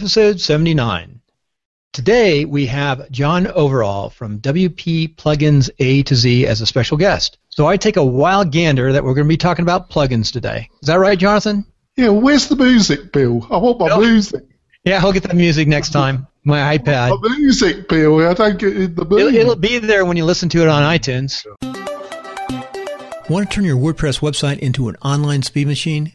episode 79. Today we have John Overall from WP Plugins A to Z as a special guest. So I take a wild gander that we're going to be talking about plugins today. Is that right, Jonathan? Yeah, where's the music, Bill? I want my Nope. music. Yeah, I'll get that music next time. My iPad. My music, Bill. I don't get in the mood. It'll, it'll be there when you listen to it on iTunes. Want to turn your WordPress website into an online speed machine?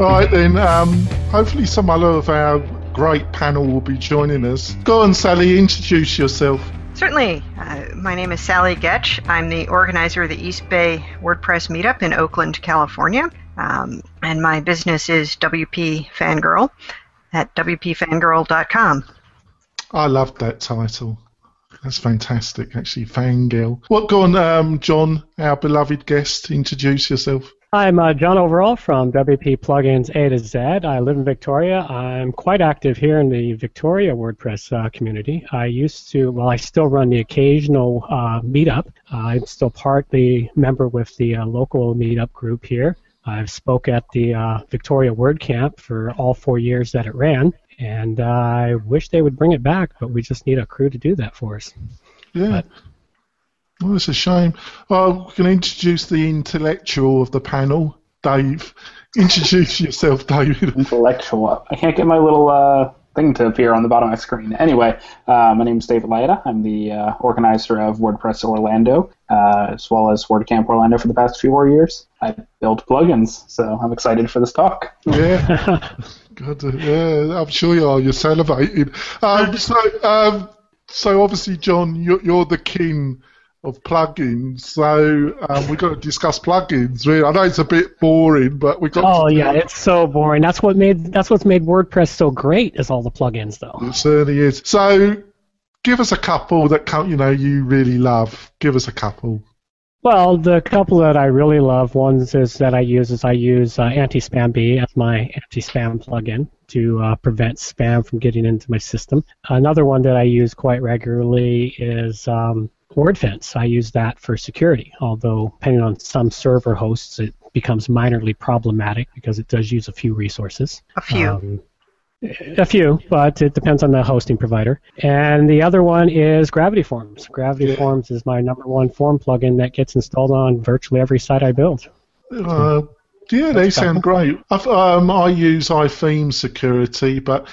All right, then. Um, hopefully, some other of our great panel will be joining us. Go on, Sally. Introduce yourself. Certainly. Uh, my name is Sally Goetsch. I'm the organizer of the East Bay WordPress meetup in Oakland, California. Um, and my business is WP Fangirl at WPFangirl.com. I love that title. That's fantastic, actually. Fangirl. What? Go on, um, John, our beloved guest. Introduce yourself. I'm uh, John Overall from WP Plugins A to Z. I live in Victoria. I'm quite active here in the Victoria WordPress uh, community. I used to, well, I still run the occasional uh, meetup. I'm still partly member with the uh, local meetup group here. I've spoke at the uh, Victoria WordCamp for all four years that it ran, and I wish they would bring it back, but we just need a crew to do that for us. Yeah. Well, it's a shame. Well, we can introduce the intellectual of the panel, Dave. Introduce yourself, David. intellectual. I can't get my little uh, thing to appear on the bottom of my screen. Anyway, uh, my name is David Laietta. I'm the uh, organizer of WordPress Orlando, uh, as well as WordCamp Orlando for the past few more years. I built plugins, so I'm excited for this talk. Yeah. God, uh, yeah, I'm sure you are. You're salivating. Um, so, um, so obviously, John, you're, you're the king of plugins. So um, we've got to discuss plugins. Really, I know it's a bit boring, but we got. Oh yeah, it's so boring. That's what made that's what's made WordPress so great is all the plugins though. It certainly is. So, give us a couple that you know you really love. Give us a couple. Well, the couple that I really love, ones is that I use is I use uh, Anti-Spam Bee as my anti-spam plugin to uh, prevent spam from getting into my system. Another one that I use quite regularly is um, WordFence. I use that for security, although depending on some server hosts, it becomes minorly problematic because it does use a few resources. A few. Um, a few, but it depends on the hosting provider. And the other one is Gravity Forms. Gravity Forms is my number one form plugin that gets installed on virtually every site I build. Uh, yeah, they sound great. I've, um, I use iTheme security, but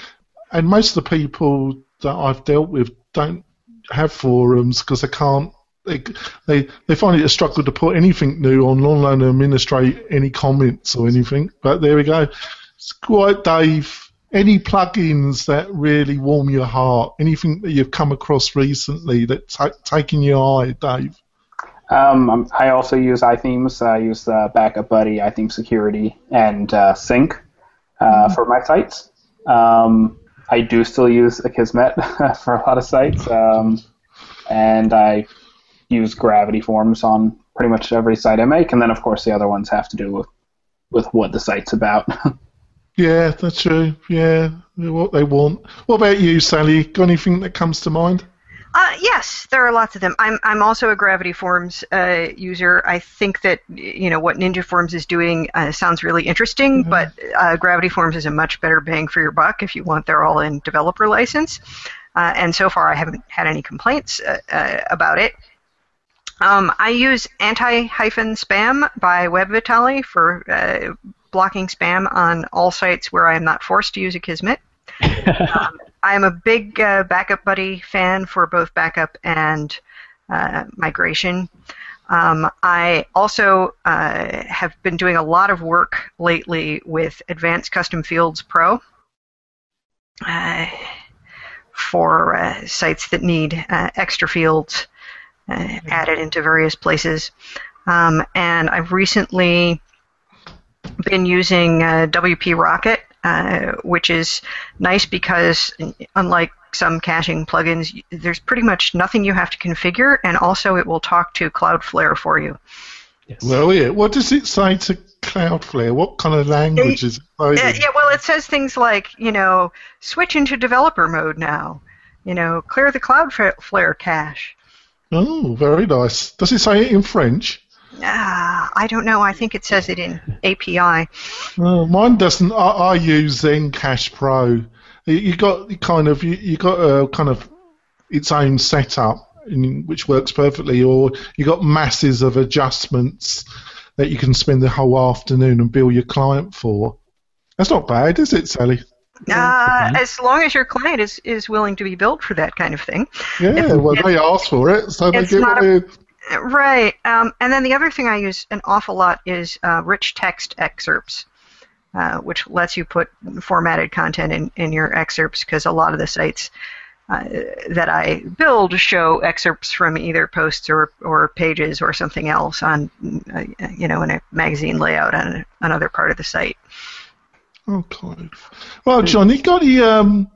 and most of the people that I've dealt with don't have forums because they can't. They, they they find it a struggle to put anything new on, let alone administrate any comments or anything. But there we go. It's quite Dave. Any plugins that really warm your heart? Anything that you've come across recently that's ta- taken your eye, Dave? Um, I'm- also use iThemes. I use uh, Backup Buddy, iTheme Security, and uh, Sync uh, for my sites. Um, I do still use Akismet for a lot of sites, um, and I use Gravity Forms on pretty much every site I make. And then, of course, the other ones have to do with with what the site's about. Yeah, that's true. Yeah, what they want. What about you, Sally? Got anything that comes to mind? Uh, yes, there are lots of them. I'm I'm also a Gravity Forms uh, user. I think that you know what Ninja Forms is doing uh, sounds really interesting, but uh, Gravity Forms is a much better bang for your buck if you want their all-in developer license. Uh, and so far, I haven't had any complaints about it. Um, I use Anti-Hyphen Spam by webvitaly for uh, blocking spam on all sites where I am not forced to use Akismet. Um, I am a big uh, Backup Buddy fan for both backup and uh, migration. Um, I also uh, have been doing a lot of work lately with Advanced Custom Fields Pro uh, for uh, sites that need uh, extra fields uh, added into various places. Um, and I've recently been using uh, WP Rocket uh, which is nice because unlike some caching plugins, there's pretty much nothing you have to configure, and also it will talk to Cloudflare for you. Yes. Well, yeah. What does it say to Cloudflare? What kind of language is it? yeah, well, it says things like, you know, switch into developer mode now. You know, clear the Cloudflare cache. Oh, very nice. Does it say it in French? Ah, I don't know. I think it says it in API. Oh, mine doesn't. I, I use Zencache Pro. You got kind of you, you got a kind of its own setup, in, which works perfectly, or you got masses of adjustments that you can spend the whole afternoon and bill your client for. That's not bad, is it, Sally? Uh, as long as your client is, is willing to be billed for that kind of thing. Yeah, if, well, they ask for it, so they get what a, Right. Um, and then the other thing I use an awful lot is uh, rich text excerpts, uh, which lets you put formatted content in, in your excerpts because a lot of the sites uh, that I build show excerpts from either posts or, or pages or something else on, uh, you know, in a magazine layout on another part of the site. Okay. Well, John, you got the. um,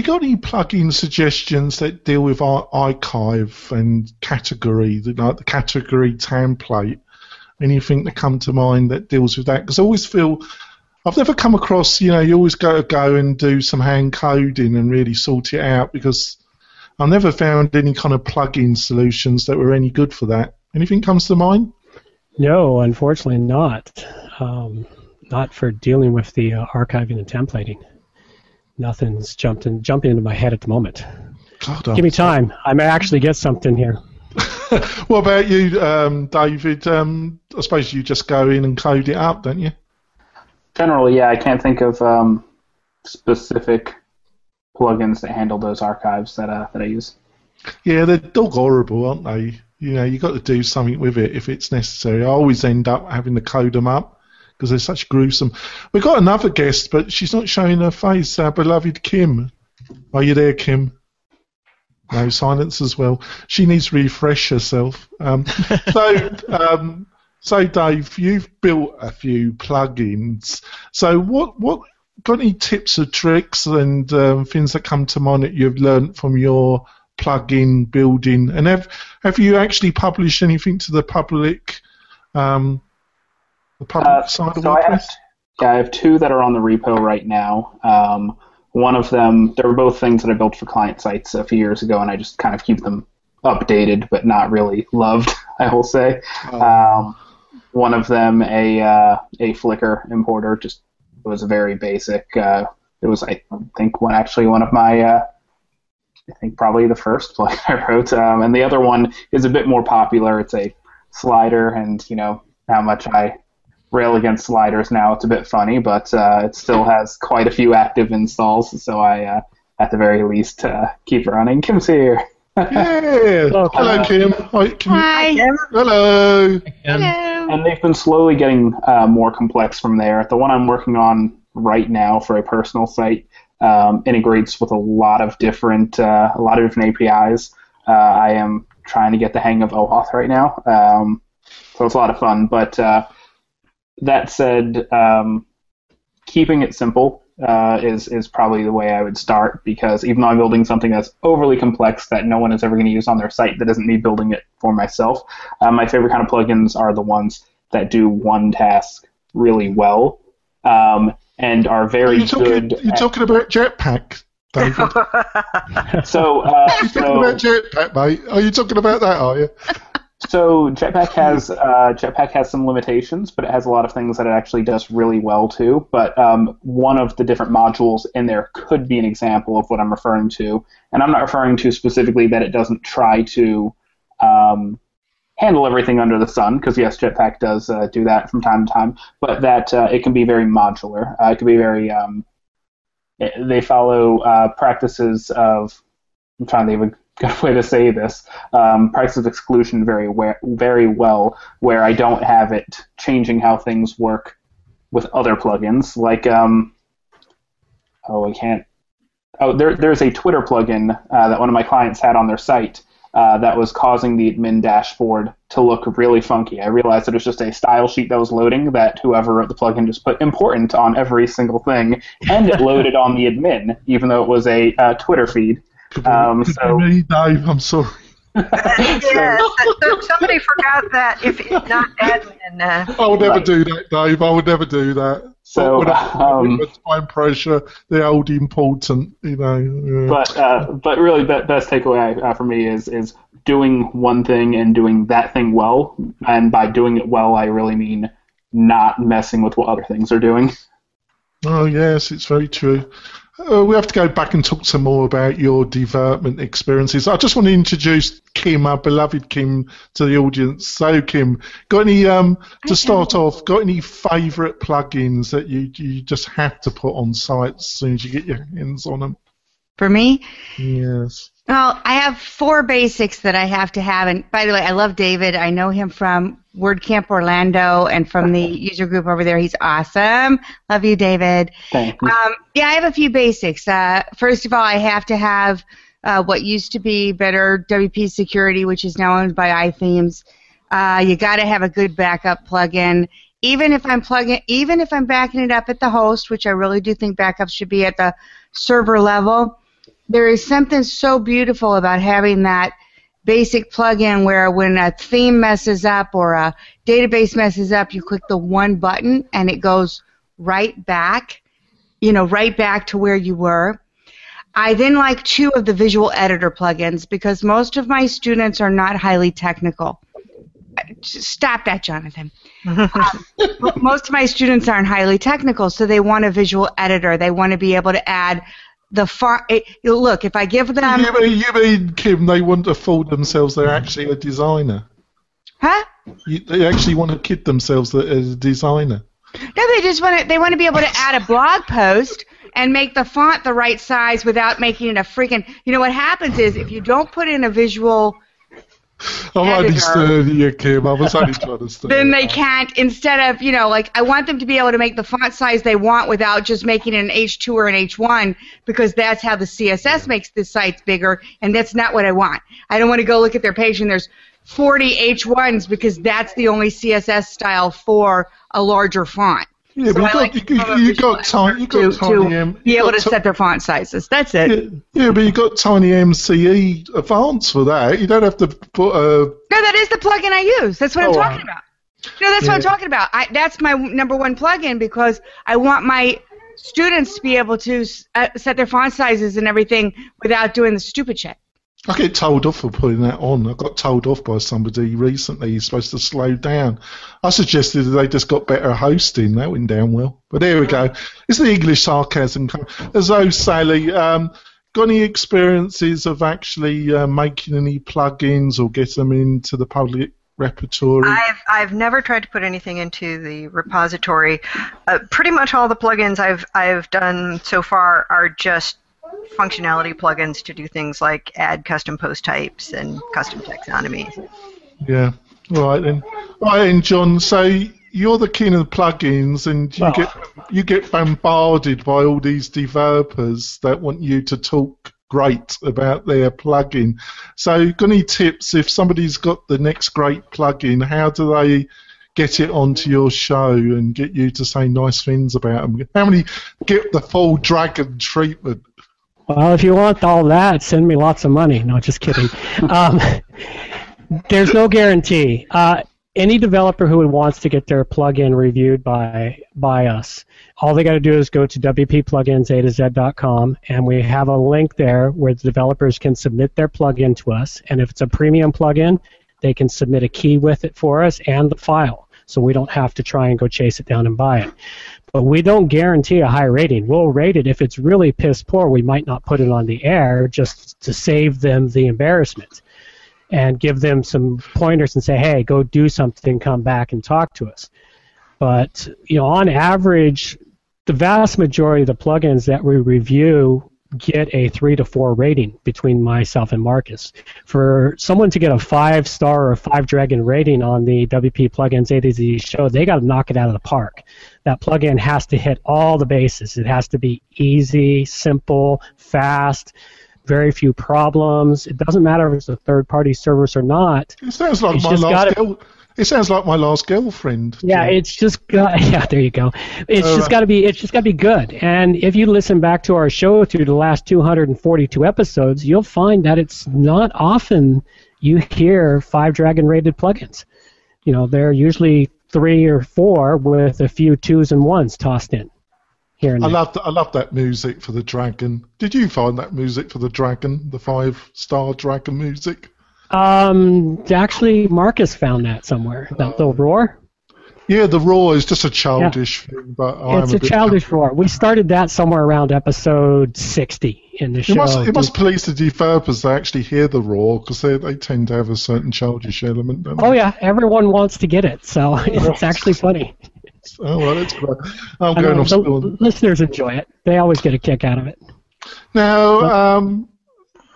you got any plugin suggestions that deal with our archive and category, like the category template? Anything that come to mind that deals with that? Because I always feel I've never come across, you know, you always got to go and do some hand coding and really sort it out because I've never found any kind of plugin solutions that were any good for that. Anything comes to mind? No, unfortunately not. Um, not for dealing with the uh, archiving and templating nothing's jumped in, jumping into my head at the moment. God, Give me time. I may actually get something here. what about you, um, David? Um, I suppose you just go in and code it up, don't you? Generally, yeah. I can't think of um, specific plugins that handle those archives that uh, that I use. Yeah, they're dog horrible, aren't they? You know, you've got to do something with it if it's necessary. I always end up having to code them up because they're such gruesome. We've got another guest, but she's not showing her face. Our beloved Kim. Are you there, Kim? No silence as well. She needs to refresh herself. Um, so, um, so Dave, you've built a few plugins. So, what what got any tips or tricks and um, things that come to mind that you've learned from your plugin building? And have have you actually published anything to the public? Um, the public uh, side so WordPress? I have, yeah, I have two that are on the repo right now. Um, one of them, they were both things that I built for client sites a few years ago, and I just kind of keep them updated, but not really loved. I will say. Oh. Um, one of them, a uh, a Flickr importer, just was a very basic. Uh, it was, I think, one actually one of my. Uh, I think probably the first plugin I wrote, um, and the other one is a bit more popular. It's a slider, and you know how much I rail against sliders now. It's a bit funny, but uh, it still has quite a few active installs, so I, uh, at the very least, uh, keep running. Kim's here. yeah. Hello, Kim. Hi, Kim. Hi. Hello. Hello. And they've been slowly getting uh, more complex from there. The one I'm working on right now for a personal site um, integrates with a lot of different uh, a lot of different APIs. Uh, I am trying to get the hang of OAuth right now, um, so it's a lot of fun. But that said, um, keeping it simple uh, is is probably the way I would start because even though I'm building something that's overly complex that no one is ever going to use on their site, that isn't me building it for myself. Uh, my favorite kind of plugins are the ones that do one task really well um, and are very you're talking, good. You're at, talking about Jetpack. David. so, uh, you're so, talking about Jetpack, mate. Are you talking about that? Are you? So Jetpack has uh, Jetpack has some limitations, but it has a lot of things that it actually does really well too. But um, one of the different modules in there could be an example of what I'm referring to, and I'm not referring to specifically that it doesn't try to um, handle everything under the sun, because yes, Jetpack does uh, do that from time to time, but that uh, it can be very modular. Uh, it can be very um, they follow uh, practices of I'm trying to think good way to say this. Um, price of exclusion very we- very well, where I don't have it changing how things work with other plugins. Like, um, oh, I can't. Oh, there, there's a Twitter plugin uh, that one of my clients had on their site uh, that was causing the admin dashboard to look really funky. I realized that it was just a style sheet that was loading that whoever wrote the plugin just put important on every single thing, and it loaded on the admin, even though it was a uh, Twitter feed. Um, so, me, Dave, I'm sorry. yes, somebody forgot that if it's not admin. Uh, I would never do that, Dave. I would never do that. So, um, time pressure, the old important, you know. Yeah. But uh, but really, the best takeaway uh, for me is is doing one thing and doing that thing well. And by doing it well, I really mean not messing with what other things are doing. Oh yes, it's very true. Uh, we have to go back and talk some more about your development experiences. I just want to introduce Kim, our beloved Kim, to the audience. So, Kim, got any um, to start off? Got any favourite plugins that you you just have to put on site as soon as you get your hands on them? For me, yes. Well, I have four basics that I have to have. And by the way, I love David. I know him from WordCamp Orlando and from the user group over there. He's awesome. Love you, David. Thank you. Um, yeah, I have a few basics. Uh, first of all, I have to have uh, what used to be better WP Security, which is now owned by iThemes. Uh, you got to have a good backup plugin. Even if I'm plugging, even if I'm backing it up at the host, which I really do think backups should be at the server level there is something so beautiful about having that basic plugin where when a theme messes up or a database messes up, you click the one button and it goes right back, you know, right back to where you were. I then like two of the visual editor plugins because most of my students are not highly technical. Stop that, Jonathan. um, most of my students aren't highly technical, so they want a visual editor. They want to be able to add the far it, look if I give them. You mean, you mean Kim? They want to fool themselves. They're actually a designer. Huh? You, they actually want to kid themselves as a designer. No, they just want to. They want to be able to add a blog post and make the font the right size without making it a freaking. You know what happens is if you don't put in a visual I'm only stirring you, Kim. I was only trying to stir. Then they can't. Instead of you know, like I want them to be able to make the font size they want without just making it an H2 or an H1 because that's how the CSS makes the sites bigger, and that's not what I want. I don't want to go look at their page and there's 40 H1s because that's the only CSS style for a larger font. Yeah, so but you, like got, you, you got tiny, you got to, tiny to M, be able to set their font sizes. That's it. Yeah, yeah, but you got Tiny MCE Advanced for that. You don't have to put a. No, that is the plugin I use. That's what oh, I'm talking about. No, that's yeah. what I'm talking about. I, that's my number one plugin because I want my students to be able to uh, set their font sizes and everything without doing the stupid shit. I get told off for putting that on. I got told off by somebody recently. You're supposed to slow down. I suggested they just got better hosting. That went down well. But there we go. It's the English sarcasm. As though, Sally, um, got any experiences of actually uh, making any plugins or get them into the public repertory? I've I've never tried to put anything into the repository. Uh, pretty much all the plugins I've I've done so far are just functionality plugins to do things like add custom post types and custom taxonomies. Yeah. Right then. Right then, John. So you're the king of the plugins, and you get you get bombarded by all these developers that want you to talk great about their plugin. So, got any tips if somebody's got the next great plugin? How do they get it onto your show and get you to say nice things about them? How many get the full dragon treatment? Well, if you want all that, send me lots of money. No, just kidding. um, there's no guarantee. Uh, any developer who wants to get their plugin reviewed by by us, all they got to do is go to wppluginsa to z.com, and we have a link there where the developers can submit their plugin to us. And if it's a premium plugin, they can submit a key with it for us and the file, so we don't have to try and go chase it down and buy it but we don't guarantee a high rating. We'll rate it if it's really piss poor. We might not put it on the air just to save them the embarrassment and give them some pointers and say, hey, go do something, come back and talk to us. But you know, on average, the vast majority of the plugins that we review get a three to four rating between myself and Marcus. For someone to get a five star or five dragon rating on the WP plugins A to Z show, they got to knock it out of the park. That plugin has to hit all the bases. It has to be easy, simple, fast, very few problems. It doesn't matter if it's a third party service or not. It sounds like It's my last gotta-. It sounds like my last girlfriend. Yeah, John. it's just got yeah, there you go. It's All just right. got to be it's just got to be good. And if you listen back to our show through the last 242 episodes, you'll find that it's not often you hear five dragon rated plugins. You know, they're usually 3 or 4 with a few twos and ones tossed in. Here and I love I love that music for the dragon. Did you find that music for the dragon, the five star dragon music? Um actually Marcus found that somewhere. That little roar. Yeah, the roar is just a childish thing, but I'm it's a, a childish roar. We started that somewhere around episode 60 in the show. It must, it must please the developers to actually hear the roar because they, they tend to have a certain childish element. Oh yeah, everyone wants to get it, so it's actually funny. Oh well, that's good. I'm going know off listeners enjoy it; they always get a kick out of it. Now, um,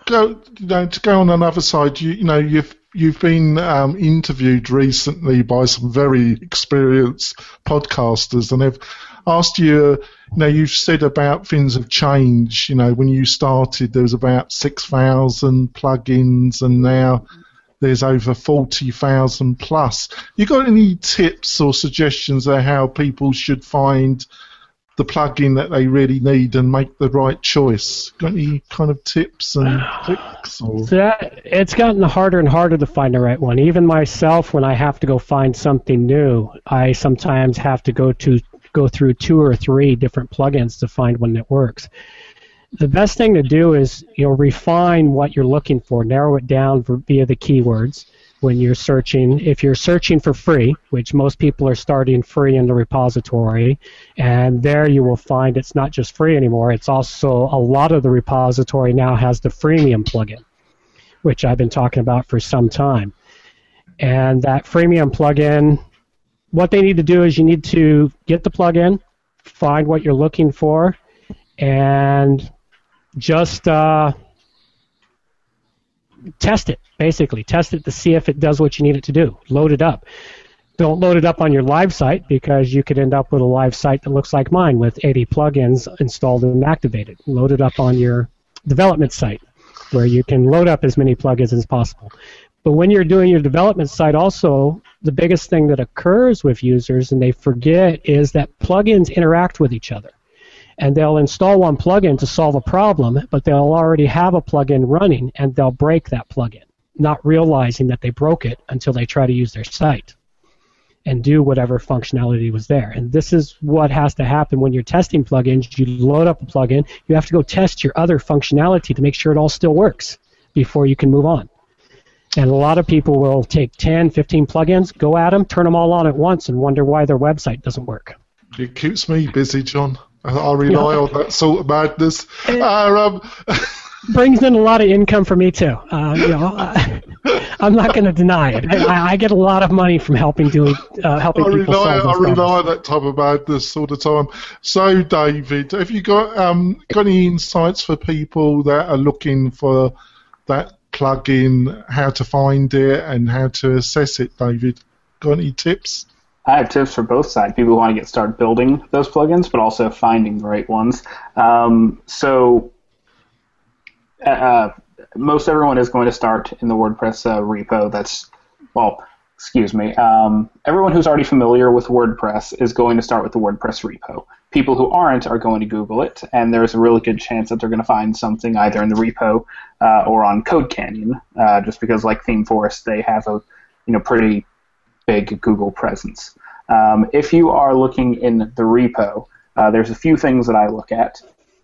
go you know to go on another side. You, you know you've you've been um, interviewed recently by some very experienced podcasters, and they've asked you. You know, you've said about things have changed. You know, when you started, there was about six thousand plugins, and now there's over forty thousand plus. You got any tips or suggestions of how people should find the plugin that they really need and make the right choice? Got any kind of tips and tricks? Or? That, it's gotten harder and harder to find the right one. Even myself, when I have to go find something new, I sometimes have to go to go through two or three different plugins to find one that works. The best thing to do is you know refine what you're looking for, narrow it down for, via the keywords when you're searching. If you're searching for free, which most people are starting free in the repository, and there you will find it's not just free anymore. It's also a lot of the repository now has the freemium plugin which I've been talking about for some time. And that freemium plugin, what they need to do is you need to get the plugin, find what you're looking for, and just uh, test it, basically. Test it to see if it does what you need it to do. Load it up. Don't load it up on your live site because you could end up with a live site that looks like mine with 80 plugins installed and activated. Load it up on your development site where you can load up as many plugins as possible. But when you're doing your development site, also, the biggest thing that occurs with users and they forget is that plugins interact with each other. And they'll install one plugin to solve a problem, but they'll already have a plugin running and they'll break that plugin, not realizing that they broke it until they try to use their site and do whatever functionality was there. And this is what has to happen when you're testing plugins. You load up a plugin, you have to go test your other functionality to make sure it all still works before you can move on. And a lot of people will take 10, 15 plugins, go at them, turn them all on at once, and wonder why their website doesn't work. It keeps me busy, John. I, I rely on that sort of madness. Uh, um, Brings in a lot of income for me too. Uh, you know, I, I'm not going to deny it. I, I get a lot of money from helping do uh, helping I people rely, solve I rely problems. on that type of madness all the time. So, David, have you got um, got any insights for people that are looking for that plugin, how to find it, and how to assess it, David? Got any tips? I have tips for both sides. People who want to get started building those plugins, but also finding the right ones. Um, so, uh, most everyone is going to start in the WordPress uh, repo. That's, well, excuse me. Um, everyone who's already familiar with WordPress is going to start with the WordPress repo. People who aren't are going to Google it, and there's a really good chance that they're going to find something either in the repo uh, or on Code Canyon, uh, just because, like ThemeForest, they have a you know pretty big Google presence. Um, if you are looking in the repo, uh, there's a few things that I look at.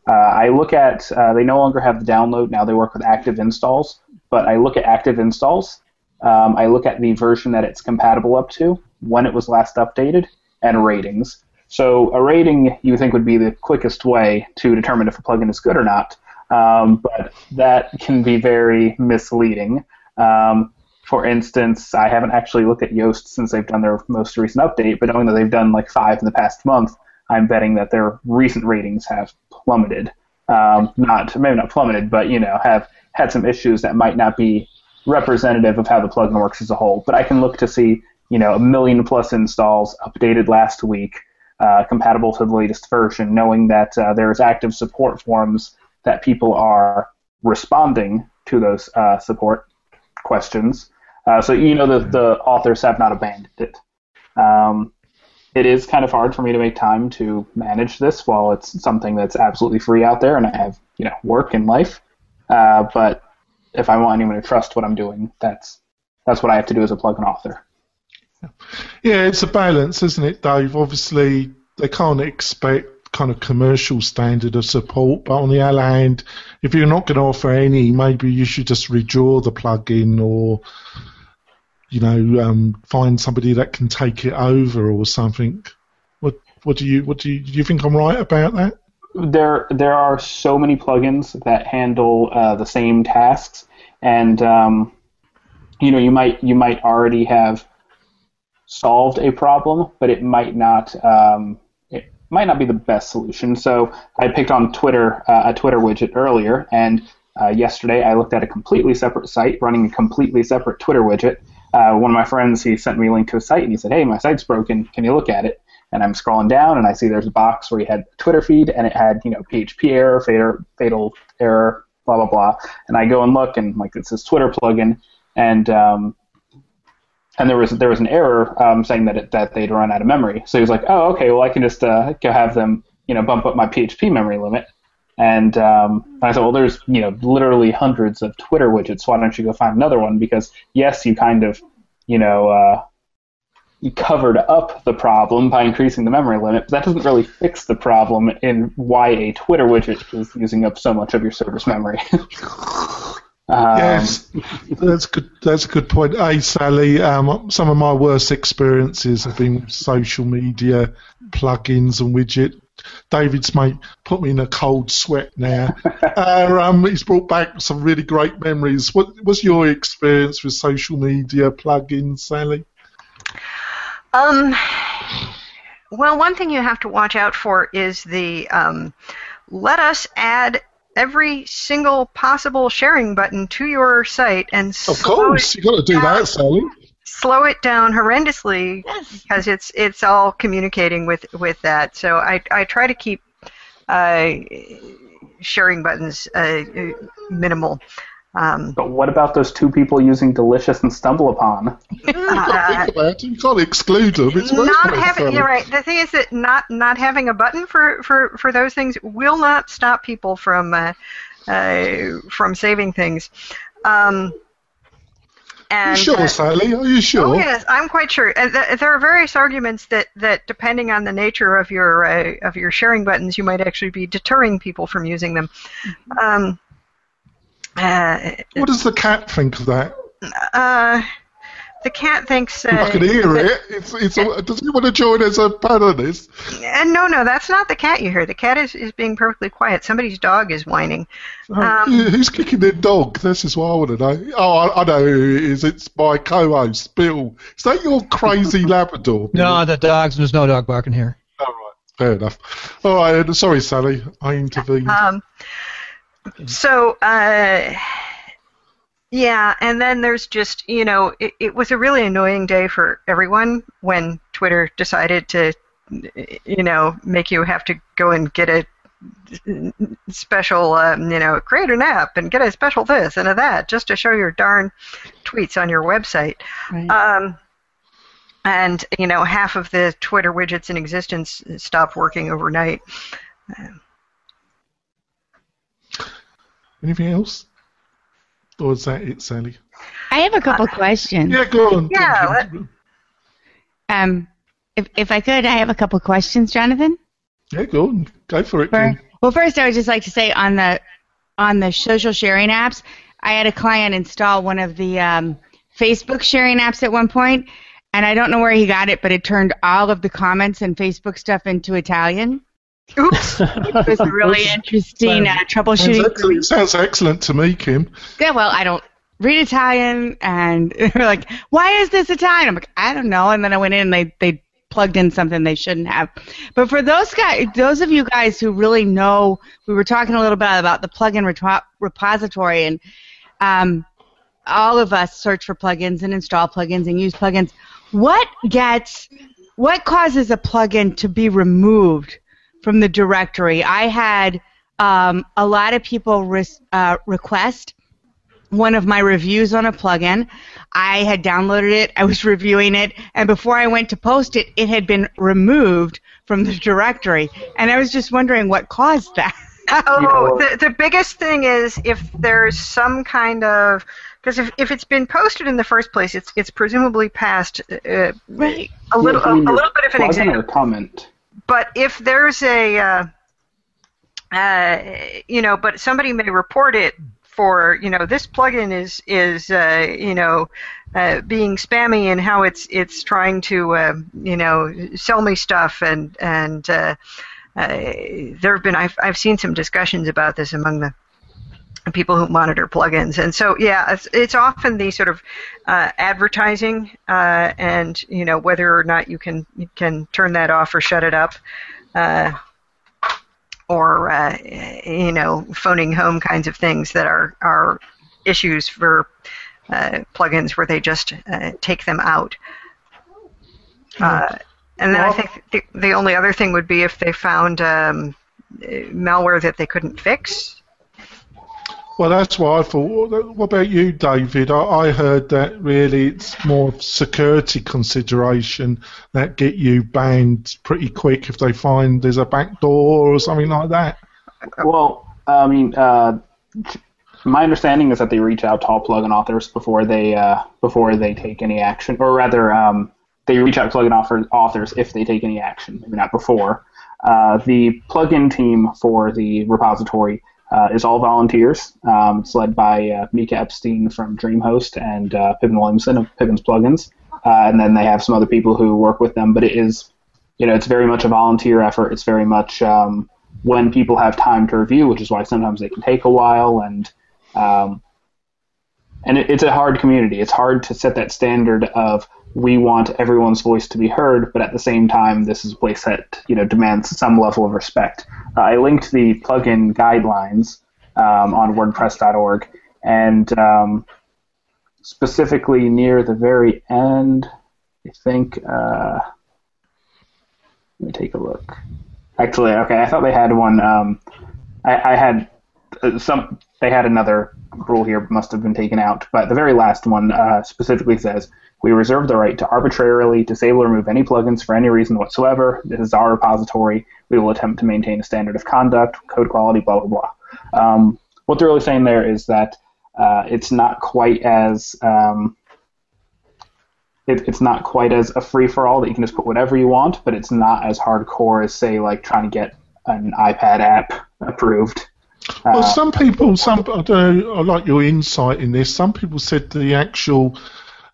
Uh, I look at, uh, they no longer have the download, now they work with active installs, but I look at active installs. Um, I look at the version that it's compatible up to, when it was last updated, and ratings. So a rating you think would be the quickest way to determine if a plugin is good or not, um, but that can be very misleading. Um, for instance, I haven't actually looked at Yoast since they've done their most recent update, but knowing that they've done like five in the past month, I'm betting that their recent ratings have plummeted. Um, not maybe not plummeted, but you know have had some issues that might not be representative of how the plugin works as a whole. But I can look to see you know a million plus installs updated last week, uh, compatible to the latest version, knowing that uh, there's active support forums that people are responding to those uh, support questions. Uh, so you know the the authors have not abandoned it. Um, it is kind of hard for me to make time to manage this while it's something that's absolutely free out there, and I have you know work and life. Uh, but if I want anyone to trust what I'm doing, that's that's what I have to do as a plugin author. Yeah, it's a balance, isn't it, Dave? Obviously, they can't expect kind of commercial standard of support, but on the other hand, if you're not going to offer any, maybe you should just redraw the plugin or you know um, find somebody that can take it over or something. What what do you what do you do you think I'm right about that? There there are so many plugins that handle uh, the same tasks, and um, you know you might you might already have solved a problem, but it might not um, it might not be the best solution. So I picked on Twitter uh, a Twitter widget earlier, and uh, yesterday I looked at a completely separate site running a completely separate Twitter widget. Uh, one of my friends he sent me a link to a site and he said, "Hey, my site's broken. Can you look at it?" And I'm scrolling down and I see there's a box where he had a Twitter feed and it had you know PHP error, fatal, fatal error, blah blah blah. And I go and look and like it says Twitter plugin, and um, and there was there was an error um, saying that it, that they'd run out of memory. So he was like, oh, okay, well I can just uh, go have them you know bump up my PHP memory limit. And um, I said, well, there's you know literally hundreds of Twitter widgets. Why don't you go find another one? Because yes, you kind of you know uh, you covered up the problem by increasing the memory limit, but that doesn't really fix the problem in why a Twitter widget is using up so much of your server's memory. Um, yes, that's good. That's a good point. Hey, Sally, um, some of my worst experiences have been with social media plugins and widget. David's mate put me in a cold sweat now. uh, um, he's brought back some really great memories. What was your experience with social media plugins, Sally? Um, well, one thing you have to watch out for is the um, let us add every single possible sharing button to your site and of course you've got to do down, that Sally slow it down horrendously yes. because it's it's all communicating with with that so I I try to keep uh, sharing buttons uh, minimal um, but what about those two people using Delicious and Stumble Upon? Uh, you can't exclude them. It's not having. You're right. The thing is that not not having a button for, for, for those things will not stop people from uh, uh, from saving things. Um, and, Are you sure, uh, Sally? Are you sure? Oh, yes, I'm quite sure. And th- there are various arguments that, that, depending on the nature of your uh, of your sharing buttons, you might actually be deterring people from using them. Mm-hmm. Um, uh, what does the cat think of that? Uh, the cat thinks. Uh, I can hear it. It's, it's, does he want to join as a panelist? Uh, no, no, that's not the cat you hear. The cat is, is being perfectly quiet. Somebody's dog is whining. Oh, um, who's kicking their dog? This is what I want to know. Oh, I, I know who it is. It's my co-host, Bill. Is that your crazy Labrador? Bill? No, the dogs. There's no dog barking here. All right, fair enough. All right, sorry, Sally. I intervened. Um, so, uh, yeah, and then there's just, you know, it, it was a really annoying day for everyone when Twitter decided to, you know, make you have to go and get a special, um, you know, create an app and get a special this and a that just to show your darn tweets on your website. Right. Um, and, you know, half of the Twitter widgets in existence stopped working overnight. Anything else? Or is that it, Sally? I have a couple uh, questions. Yeah, go on. Yeah. Um, if if I could, I have a couple questions, Jonathan. Yeah, go on. Go for it. For, well, first, I would just like to say on the on the social sharing apps, I had a client install one of the um, Facebook sharing apps at one point, and I don't know where he got it, but it turned all of the comments and Facebook stuff into Italian. Oops. it was really interesting uh, troubleshooting. Sounds excellent. sounds excellent to me, Kim. Yeah, well, I don't read Italian, and they're like, "Why is this Italian?" I'm like, "I don't know." And then I went in, and they they plugged in something they shouldn't have. But for those guys, those of you guys who really know, we were talking a little bit about the plugin repository, and um, all of us search for plugins and install plugins and use plugins. What gets, what causes a plugin to be removed from the directory. I had um, a lot of people res- uh, request one of my reviews on a plugin. I had downloaded it, I was reviewing it, and before I went to post it, it had been removed from the directory. And I was just wondering what caused that. Oh, the, the biggest thing is if there's some kind of because if, if it's been posted in the first place, it's it's presumably past uh, right. a little Yeah, a, I mean, a little bit of an plugin example. or comment. But if there's a uh, uh, you know, but somebody may report it for you know this plugin is is uh, you know uh, being spammy and how it's it's trying to uh, you know sell me stuff and and uh, uh, there have been I've I've seen some discussions about this among the people who monitor plugins and so yeah it's, it's often the sort of uh, advertising uh, and you know whether or not you can you can turn that off or shut it up uh, or uh, you know phoning home kinds of things that are are issues for uh, plugins where they just uh, take them out. Uh, and then I think the, the only other thing would be if they found um, malware that they couldn't fix. Well, that's what I thought. What about you, David? I, I heard that really it's more security consideration that get you banned pretty quick if they find there's a back door or something like that. Well, I mean, uh, my understanding is that they reach out to all plugin authors before they uh, before they take any action, or rather, um, they reach out to plugin author, authors if they take any action, maybe not before. Uh, the plugin team for the repository uh, is all volunteers. Um, it's led by uh, Mika Epstein from DreamHost and uh, Pippin Williamson of Pippin's Plugins, uh, and then they have some other people who work with them. But it is, you know, it's very much a volunteer effort. It's very much um, when people have time to review, which is why sometimes they can take a while and um, and it, it's a hard community. It's hard to set that standard of we want everyone's voice to be heard, but at the same time, this is a place that you know demands some level of respect. Uh, I linked the plugin guidelines um, on WordPress.org, and um, specifically near the very end, I think. Uh, let me take a look. Actually, okay, I thought they had one. Um, I, I had uh, some. They had another rule here, must have been taken out. But the very last one uh, specifically says, "We reserve the right to arbitrarily disable or remove any plugins for any reason whatsoever. This is our repository. We will attempt to maintain a standard of conduct, code quality, blah blah blah." Um, what they're really saying there is that uh, it's not quite as um, it, it's not quite as a free for all that you can just put whatever you want, but it's not as hardcore as say like trying to get an iPad app approved. Well, Uh, some people, some I don't know. I like your insight in this. Some people said the actual,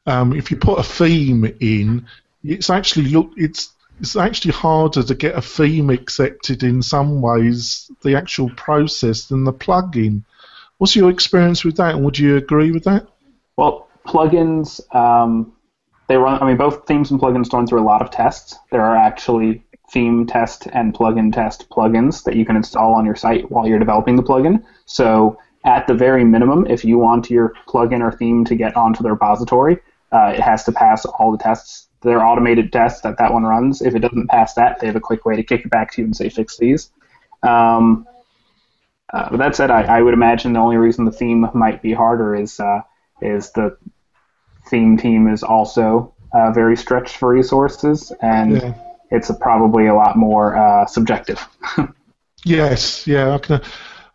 um, if you put a theme in, it's actually look, it's it's actually harder to get a theme accepted in some ways, the actual process than the plugin. What's your experience with that, and would you agree with that? Well, plugins, um, they run. I mean, both themes and plugins run through a lot of tests. There are actually theme test and plugin test plugins that you can install on your site while you're developing the plugin. So, at the very minimum, if you want your plugin or theme to get onto the repository, uh, it has to pass all the tests. They're automated tests that that one runs. If it doesn't pass that, they have a quick way to kick it back to you and say fix these. Um, uh, but that said, I, I would imagine the only reason the theme might be harder is uh, is the theme team is also uh, very stretched for resources, and Yeah. it's probably a lot more uh, subjective. Yes, yeah. I can,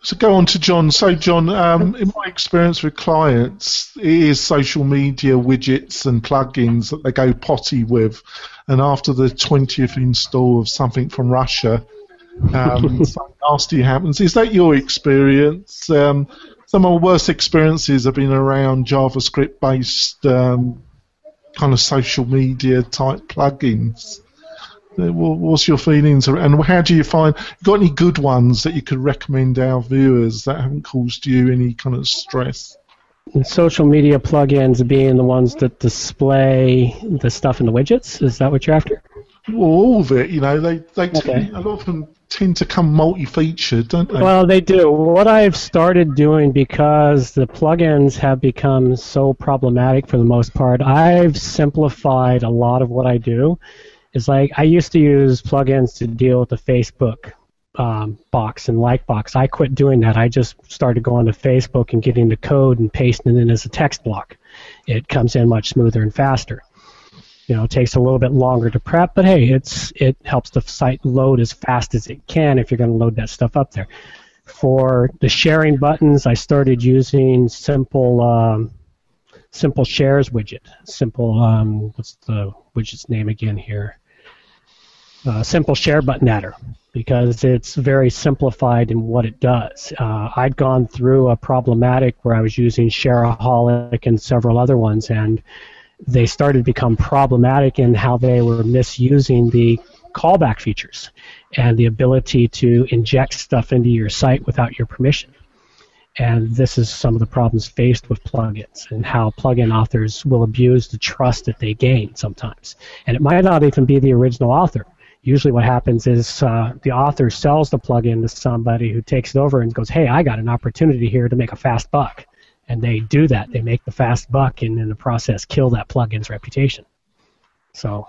so go on to John. So, John, um, in my experience with clients, it is social media widgets and plugins that they go potty with, and after the twentieth install of something from Russia, um, something nasty happens. Is that your experience? Um, some of my worst experiences have been around JavaScript-based um, kind of social media type plugins. Uh, wha- What's your feelings, and how do you find? Got any good ones that you could recommend our viewers that haven't caused you any kind of stress? And social media plugins being the ones that display the stuff in the widgets. Is that what you're after? Well, all of it, you know, they they t- Okay. a lot of them tend to come multi-featured, don't they? Well, they do. What I've started doing because the plugins have become so problematic for the most part, I've simplified a lot of what I do. It's like I used to use plugins to deal with the Facebook um, box and like box. I quit doing that. I just started going to Facebook and getting the code and pasting it in as a text block. It comes in much smoother and faster. You know, it takes a little bit longer to prep, but hey, it's it helps the site load as fast as it can if you're going to load that stuff up there. For the sharing buttons, I started using simple um, simple shares widget. Simple um, what's the widget's name again here? Uh, simple share button adder because it's very simplified in what it does. Uh, I'd gone through a problematic where I was using Shareaholic and several other ones, and they started to become problematic in how they were misusing the callback features and the ability to inject stuff into your site without your permission. And this is some of the problems faced with plugins and how plugin authors will abuse the trust that they gain sometimes. And it might not even be the original author usually what happens is uh, the author sells the plugin to somebody who takes it over and goes, "Hey, I got an opportunity here to make a fast buck," and they do that. They make the fast buck, and in the process, kill that plugin's reputation. So.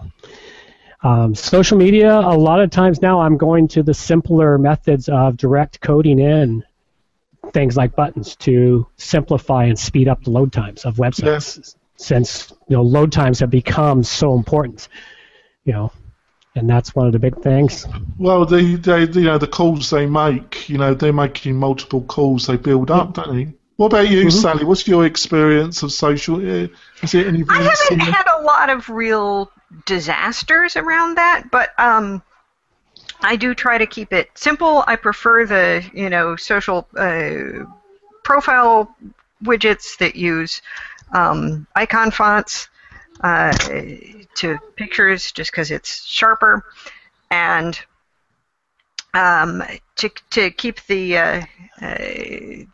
Um, social media, a lot of times now I'm going to the simpler methods of direct coding in things like buttons to simplify and speed up the load times of websites. Since you know load times have become so important, you know and that's one of the big things. Well, the, the you know the calls they make, you know, they're making multiple calls. They build up, don't they? What about you, mm-hmm. Sally? What's your experience of social? Uh, is it anything? I haven't had a lot of real disasters around that, but um, I do try to keep it simple. I prefer the you know social uh, profile widgets that use um, icon fonts. Uh, to pictures just because it's sharper, and um, to to keep the uh, uh,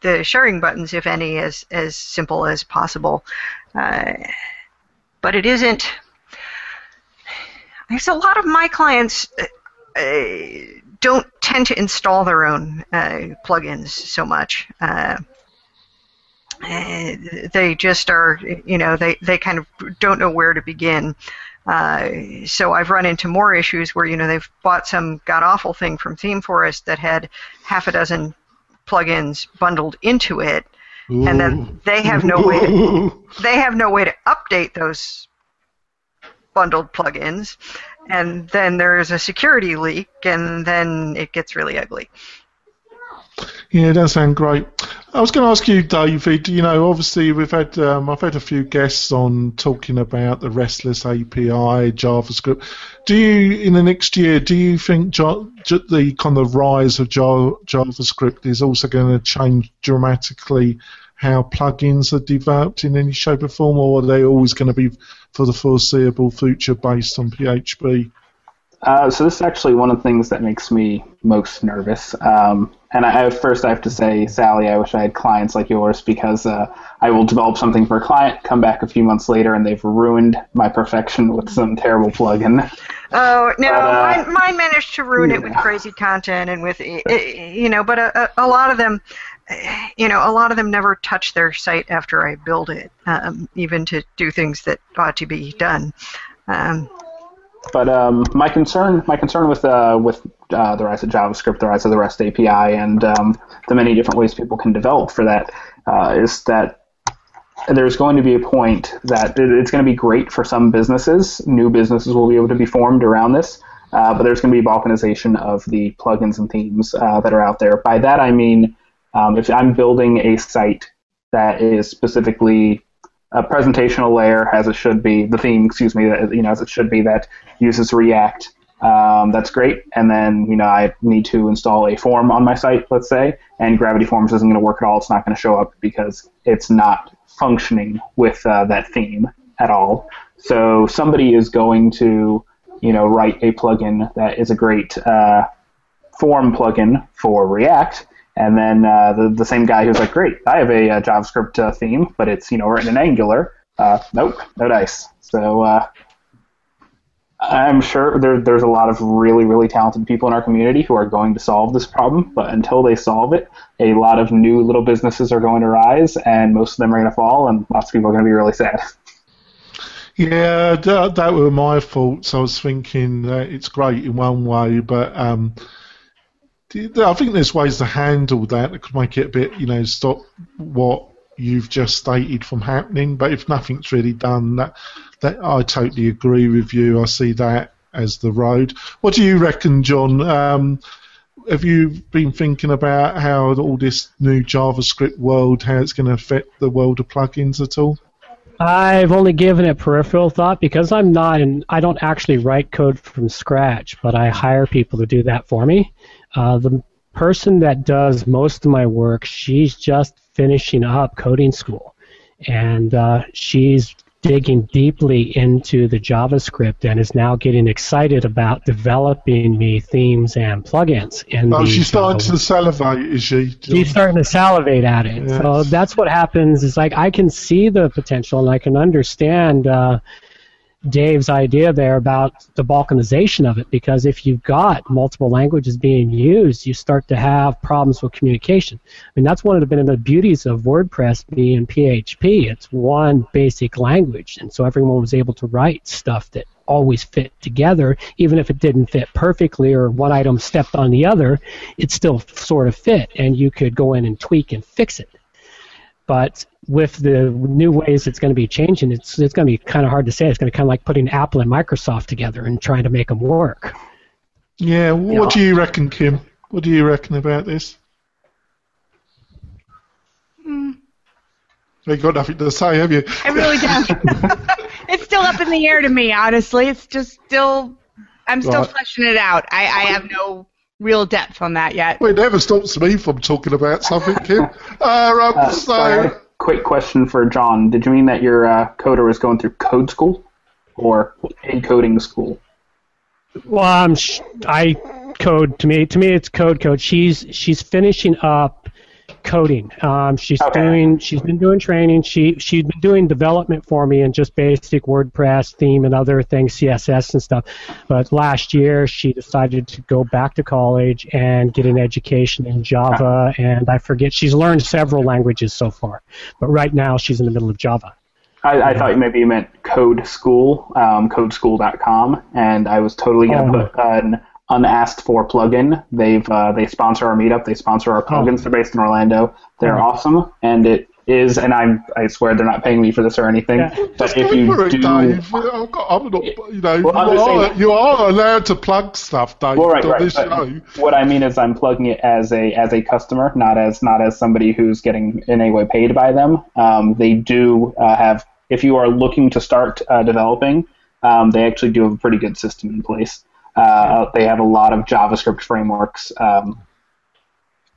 the sharing buttons, if any, as as simple as possible. Uh, but it isn't. There's a lot of my clients uh, uh, don't tend to install their own uh, plugins so much. They just are, you know, they, they kind of don't know where to begin. Uh, so I've run into more issues where you know they've bought some god awful thing from ThemeForest that had half a dozen plugins bundled into it, Ooh. and then they have no way to, they have no way to update those bundled plugins, and then there's a security leak, and then it gets really ugly. Yeah, that sounds great. I was going to ask you, David. You know, obviously we've had um, I've had a few guests on talking about the RESTless API, JavaScript. Do you, in the next year, do you think the kind of rise of JavaScript is also going to change dramatically how plugins are developed in any shape or form, or are they always going to be for the foreseeable future based on PHP? Uh, so this is actually one of the things that makes me most nervous. Um, and I, first I have to say, Sally, I wish I had clients like yours because uh, I will develop something for a client, come back a few months later, and they've ruined my perfection with some terrible plugin. Oh no, but, uh, mine, mine, managed to ruin yeah. it with crazy content and with you know, but a, a, lot of them, you know, a lot of them never touch their site after I build it, um, even to do things that ought to be done. Um, but um, my concern, my concern with uh, with uh, the rise of JavaScript, the rise of the REST API, and um, the many different ways people can develop for that, uh, is that there's going to be a point that it's going to be great for some businesses. New businesses will be able to be formed around this, uh, but there's going to be balkanization of the plugins and themes uh, that are out there. By that I mean, um, if I'm building a site that is specifically a presentational layer as it should be, the theme, excuse me, that, you know, as it should be that uses React. Um, that's great. And then, you know, I need to install a form on my site, let's say, and Gravity Forms isn't going to work at all. It's not going to show up because it's not functioning with uh, that theme at all. So somebody is going to, you know, write a plugin that is a great uh, form plugin for React, and then uh, the, the same guy who's like, great, I have a, a JavaScript uh, theme, but it's you know written in Angular. Uh, nope, no dice. So uh, I'm sure there, there's a lot of really, really talented people in our community who are going to solve this problem, but until they solve it, a lot of new little businesses are going to rise, and most of them are going to fall, and lots of people are going to be really sad. Yeah, that, that were my faults. I was thinking that it's great in one way, but um, I think there's ways to handle that that could make it a bit, you know, stop what you've just stated from happening. But if nothing's really done, that that I totally agree with you. I see that as the road. What do you reckon, John? Um, have you been thinking about how all this new JavaScript world, how it's going to affect the world of plugins at all? I've only given it peripheral thought because I'm not, and I don't actually write code from scratch, but I hire people to do that for me. Uh, the person that does most of my work, she's just finishing up coding school, and uh, she's digging deeply into the JavaScript and is now getting excited about developing me themes and plugins. In oh, she's starting Java. to salivate, is she? She's starting to salivate at it. Yes. So that's what happens. Is like I can see the potential and I can understand uh, Dave's idea there about the balkanization of it because if you've got multiple languages being used, you start to have problems with communication. I mean, that's one of the, the beauties of WordPress being PHP. It's one basic language, and so everyone was able to write stuff that always fit together, even if it didn't fit perfectly or one item stepped on the other, it still sort of fit, and you could go in and tweak and fix it. But with the new ways it's going to be changing, it's it's going to be kind of hard to say. It's going to be kind of like putting Apple and Microsoft together and trying to make them work. Yeah. What do you reckon, Kim? What do you reckon about this? Hmm. You got nothing to say, have you? I really don't. it's still up in the air to me, honestly. It's just still, I'm still Right. fleshing it out. I, I have no real depth on that yet. Well, it never stops me from talking about something, Kim. Uh, um, Uh, sorry, so, a quick question for John. Did you mean that your uh, coder was going through code school or a coding school? Well, um, sh- I code to me. To me, it's code code. She's she's finishing up coding. Um, she's Okay. doing. She's been doing training. She she's been doing development for me and just basic WordPress theme and other things, CSS and stuff. But last year, she decided to go back to college and get an education in Java. And I forget she's learned several languages so far. But right now, she's in the middle of Java. I, I thought maybe you meant Code School, um, codeschool.com, and I was totally going to Oh. put an unasked for plugin. They've uh, they sponsor our meetup. They sponsor our plugins. They're based in Orlando. They're Oh. awesome, and it is. And I'm I swear they're not paying me for this or anything. Yeah. But just if go you for it, do, Dave. I'm not, you know, Well, you, are, that- you are allowed to plug stuff, Dave, Well, right, right. show. What I mean is, I'm plugging it as a as a customer, not as not as somebody who's getting in any way paid by them. Um, they do uh, have, if you are looking to start uh, developing, um, they actually do have a pretty good system in place. Uh, they have a lot of JavaScript frameworks um,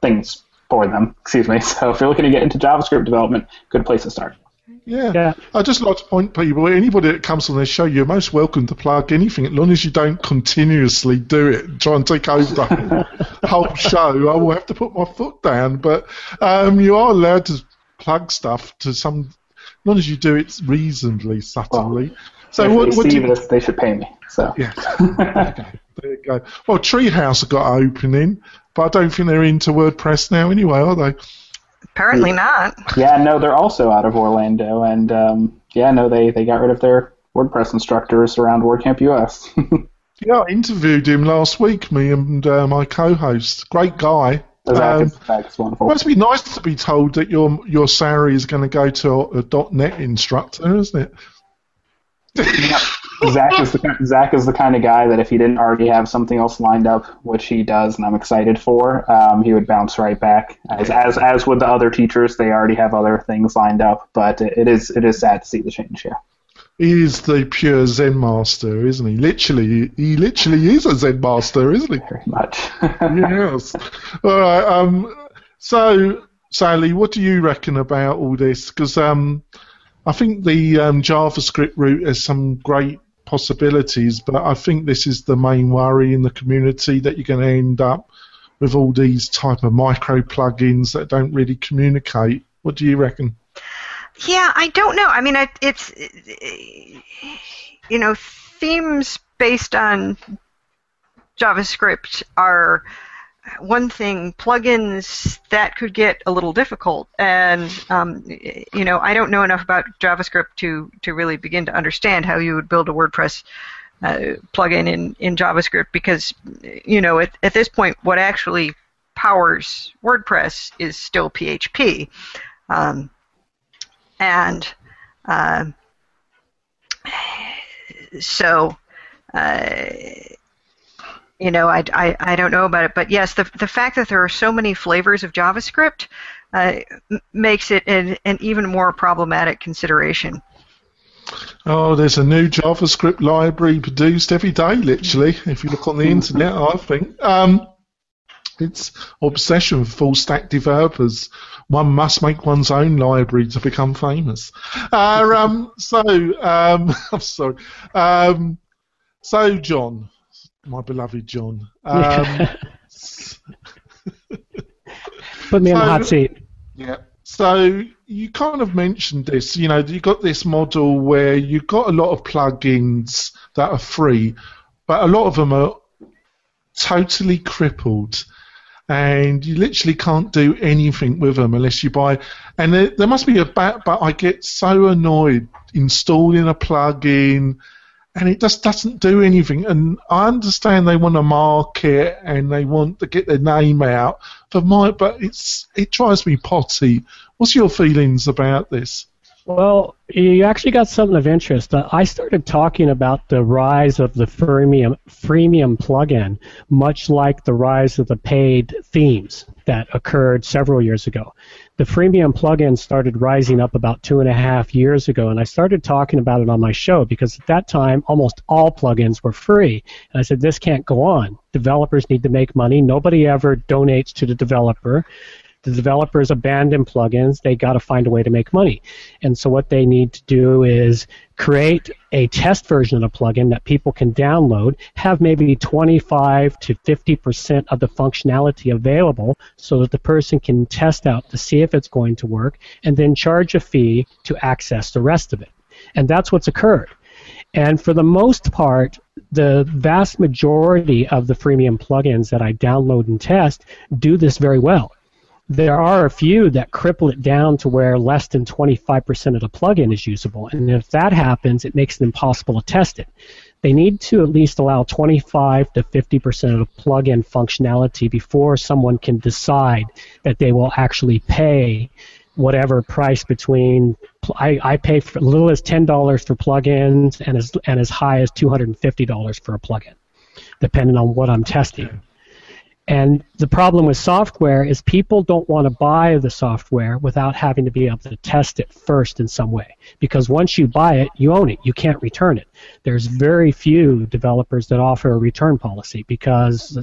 things for them. Excuse me. So if you're looking to get into JavaScript development, good place to start. Yeah. Yeah. I'd just like to point people, anybody that comes on this show, you're most welcome to plug anything, as long as you don't continuously do it, try and take over the whole show. I will have to put my foot down, but um, you are allowed to plug stuff to some, as long as you do it reasonably subtly. So if what, they what do you, this, they should pay me. So yeah. okay. There you go. Well, Treehouse have got an opening, but I don't think they're into WordPress now anyway, are they? Apparently not. Yeah, no, they're also out of Orlando, and um, yeah, no, they, they got rid of their WordPress instructors around WordCamp US. Yeah, I interviewed him last week, me and uh, my co-host. Great guy. Zach, Um, is, Zach is wonderful. must be nice to be told that your your salary is going to go to a .NET instructor, isn't it? Zach is the Zach is the kind of guy that if he didn't already have something else lined up, which he does, and I'm excited for, um, he would bounce right back. As as as with the other teachers, they already have other things lined up, but it, is it is sad to see the change here. He is the pure Zen master, isn't he? Literally, he literally is a Zen master, isn't he? Very much. yes. All right. Um. So, Sally, what do you reckon about all this? Because um, I think the um, JavaScript route has some great possibilities, but I think this is the main worry in the community that you're going to end up with all these type of micro plugins that don't really communicate. What do you reckon? Yeah, I don't know. I mean, it, it's you know, themes based on JavaScript are one thing. Plugins that could get a little difficult, and um, you know, I don't know enough about JavaScript to to really begin to understand how you would build a WordPress uh, plugin in in JavaScript because you know at, at this point what actually powers WordPress is still PHP. Um, and uh, so, uh, you know, I, I, I don't know about it, but yes, the, the fact that there are so many flavors of JavaScript uh, makes it an, an even more problematic consideration. Oh, there's a new JavaScript library produced every day, literally. If you look on the internet, I think. Um, it's obsession with full stack developers. One must make one's own library to become famous. Uh, um, so, um, I'm sorry. Um, so, John, my beloved John. Um, Put me so, in the hot seat. Yeah. So you kind of mentioned this. You know, you've got this model where you've got a lot of plugins that are free, but a lot of them are totally crippled and you literally can't do anything with them unless you buy. And there, there must be a bat, but I get so annoyed installing a plugin, and it just doesn't do anything. And I understand they want to market and they want to get their name out for my, but it's it drives me potty. What's your feelings about this? Well, you actually got something of interest. Uh, I started talking about the rise of the freemium freemium plugin, much like the rise of the paid themes that occurred several years ago. The freemium plugin started rising up about two and a half years ago, and I started talking about it on my show because at that time almost all plugins were free. And I said, this can't go on. Developers need to make money. Nobody ever donates to the developer the developers abandon plugins, they got to find a way to make money. And so what they need to do is create a test version of the plugin that people can download, have maybe 25 to 50% of the functionality available so that the person can test out to see if it's going to work, and then charge a fee to access the rest of it. And that's what's occurred. And for the most part, the vast majority of the freemium plugins that I download and test do this very well there are a few that cripple it down to where less than 25% of the plugin is usable. And if that happens, it makes it impossible to test it. They need to at least allow 25 to 50% of the plugin functionality before someone can decide that they will actually pay whatever price between I, I pay for as little as ten dollars for plugins and as and as high as two hundred and fifty dollars for a plugin, depending on what I'm testing. And the problem with software is people don't want to buy the software without having to be able to test it first in some way. Because once you buy it, you own it. You can't return it. There's very few developers that offer a return policy because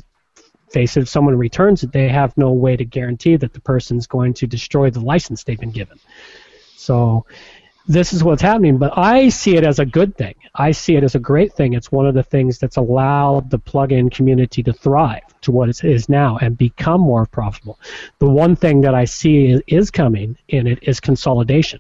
face it, if someone returns it, they have no way to guarantee that the person's going to destroy the license they've been given. So this is what's happening, but I see it as a good thing. I see it as a great thing. It's one of the things that's allowed the plugin community to thrive to what it is now and become more profitable. The one thing that I see is, coming in it is consolidation.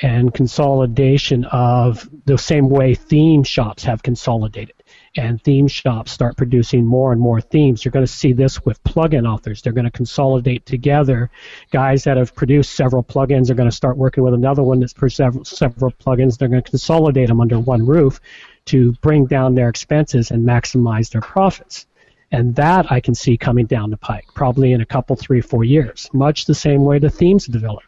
And consolidation of the same way theme shops have consolidated and theme shops start producing more and more themes. You're going to see this with plugin authors. They're going to consolidate together. Guys that have produced several plugins are going to start working with another one that's produced several, several plugins. They're going to consolidate them under one roof to bring down their expenses and maximize their profits. And that I can see coming down the pike, probably in a couple, three, four years, much the same way the themes develop.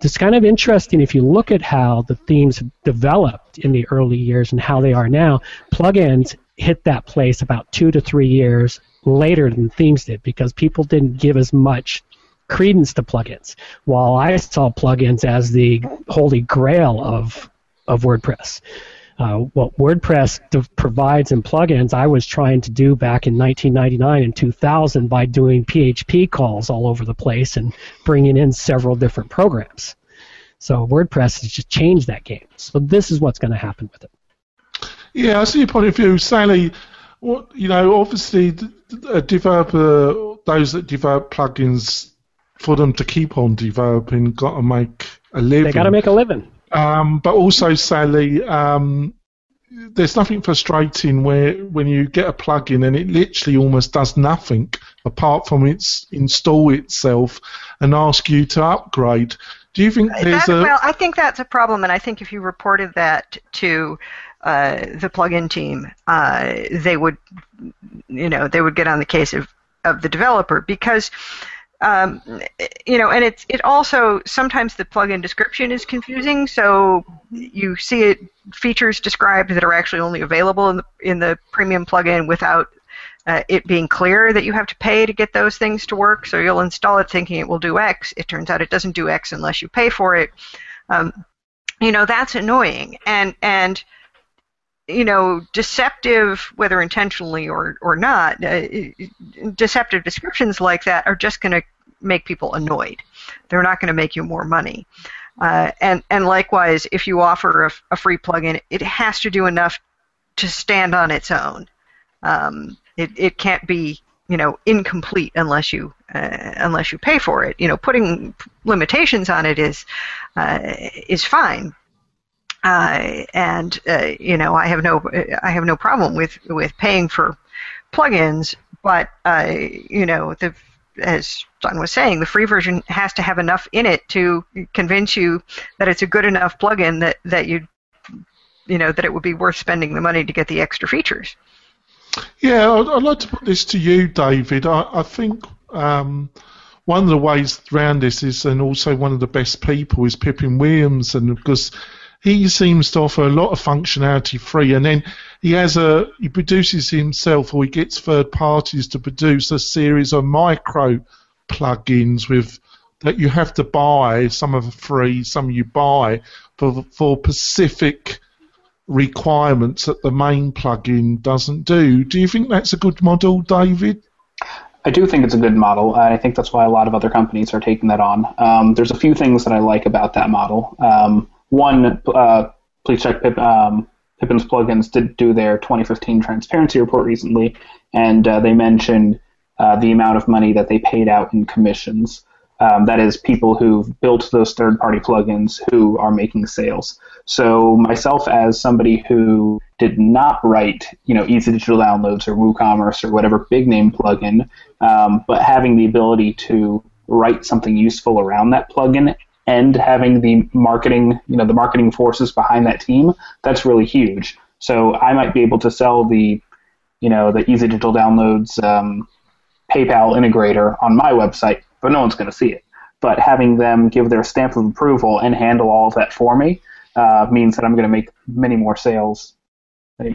It's kind of interesting if you look at how the themes developed in the early years and how they are now. Plugins hit that place about two to three years later than themes did because people didn't give as much credence to plugins. While I saw plugins as the holy grail of of WordPress. Uh, what WordPress provides in plugins, I was trying to do back in 1999 and 2000 by doing PHP calls all over the place and bringing in several different programs. So WordPress has just changed that game. So this is what's going to happen with it. Yeah, I see your point of view, Sally. What you know, obviously, a developer, those that develop plugins, for them to keep on developing, got to make a living. They got to make a living. Um, but also, Sally, um, there's nothing frustrating where when you get a plugin and it literally almost does nothing apart from its install itself and ask you to upgrade. Do you think there's that, a well? I think that's a problem, and I think if you reported that to uh, the plugin team, uh, they would, you know, they would get on the case of of the developer because um, you know, and it's it also sometimes the plugin description is confusing. So you see it features described that are actually only available in the in the premium plugin without uh, it being clear that you have to pay to get those things to work. So you'll install it thinking it will do X. It turns out it doesn't do X unless you pay for it. Um, you know that's annoying, and and you know, deceptive, whether intentionally or, or not, uh, deceptive descriptions like that are just going to make people annoyed. They're not going to make you more money. Uh, and, and likewise, if you offer a, a, free plugin, it has to do enough to stand on its own. Um, it, it can't be, you know, incomplete unless you uh, unless you pay for it. You know, putting limitations on it is uh, is fine, uh, and uh, you know I have no I have no problem with with paying for plugins, but uh, you know the as John was saying, the free version has to have enough in it to convince you that it's a good enough plugin that that you you know that it would be worth spending the money to get the extra features. Yeah, I'd, I'd like to put this to you, David. I, I think. Um, one of the ways around this is, and also one of the best people is Pippin Williams, and because he seems to offer a lot of functionality free, and then he has a he produces himself or he gets third parties to produce a series of micro plugins with that you have to buy. Some are free, some you buy for for specific requirements that the main plugin doesn't do. Do you think that's a good model, David? I do think it's a good model. and I think that's why a lot of other companies are taking that on. Um, there's a few things that I like about that model. Um, one, uh, please check Pip, um, Pippin's plugins did do their 2015 transparency report recently, and uh, they mentioned uh, the amount of money that they paid out in commissions. Um, that is, people who've built those third-party plugins who are making sales. So myself, as somebody who did not write, you know, Easy Digital Downloads or WooCommerce or whatever big name plugin, um, but having the ability to write something useful around that plugin and having the marketing, you know, the marketing forces behind that team, that's really huge. So I might be able to sell the, you know, the Easy Digital Downloads um, PayPal integrator on my website, but no one's going to see it. But having them give their stamp of approval and handle all of that for me uh, means that I'm going to make many more sales,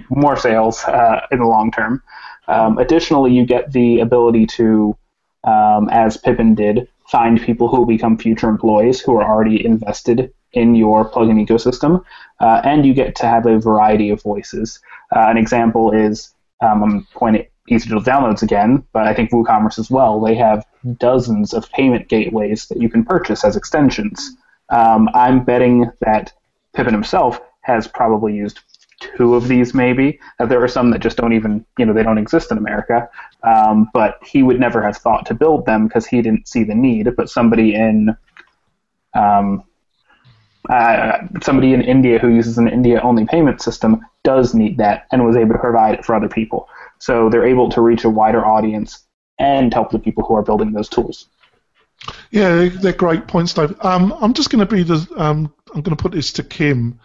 more sales uh, in the long term. Um, additionally, you get the ability to, um, as Pippin did, find people who will become future employees who are already invested in your plugin ecosystem, uh, and you get to have a variety of voices. Uh, an example is um, I'm pointing Easy Digital Downloads again, but I think WooCommerce as well. They have dozens of payment gateways that you can purchase as extensions. Um, I'm betting that Pippin himself has probably used two of these maybe. Uh, there are some that just don't even, you know, they don't exist in America. Um, but he would never have thought to build them because he didn't see the need. But somebody in um, uh, somebody in India who uses an India-only payment system does need that and was able to provide it for other people. So they're able to reach a wider audience and help the people who are building those tools. Yeah, they're great points, Dave. Um, I'm just going to be the. Um, I'm going to put this to Kim.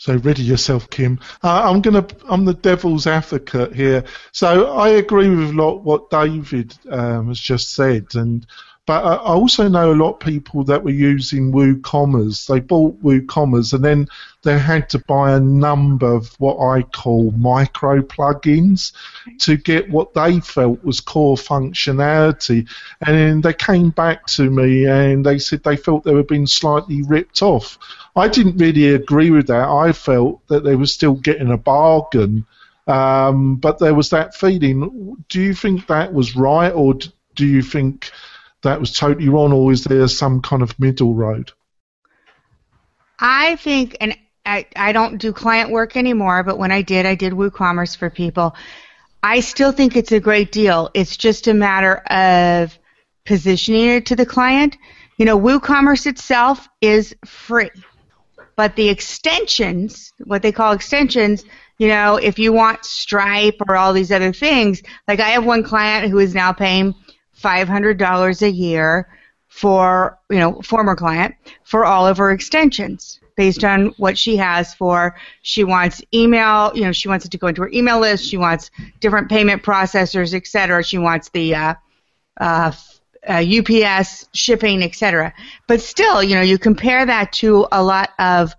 So ready yourself, Kim. Uh, I'm gonna. I'm the devil's advocate here. So I agree with a lot what David um, has just said, and but I also know a lot of people that were using WooCommerce. They bought WooCommerce and then they had to buy a number of what I call micro plugins to get what they felt was core functionality. And then they came back to me and they said they felt they were being slightly ripped off. I didn't really agree with that. I felt that they were still getting a bargain. Um, but there was that feeling. Do you think that was right, or do you think that was totally wrong, or is there some kind of middle road? I think, and I, I don't do client work anymore, but when I did, I did WooCommerce for people. I still think it's a great deal. It's just a matter of positioning it to the client. You know, WooCommerce itself is free, but the extensions, what they call extensions, you know, if you want Stripe or all these other things, like I have one client who is now paying $500 a year for, you know, former client for all of her extensions based on what she has for she wants email, you know, she wants it to go into her email list, she wants different payment processors, etc. She wants the uh, uh, uh, UPS, shipping, etc. But still, you know, you compare that to a lot of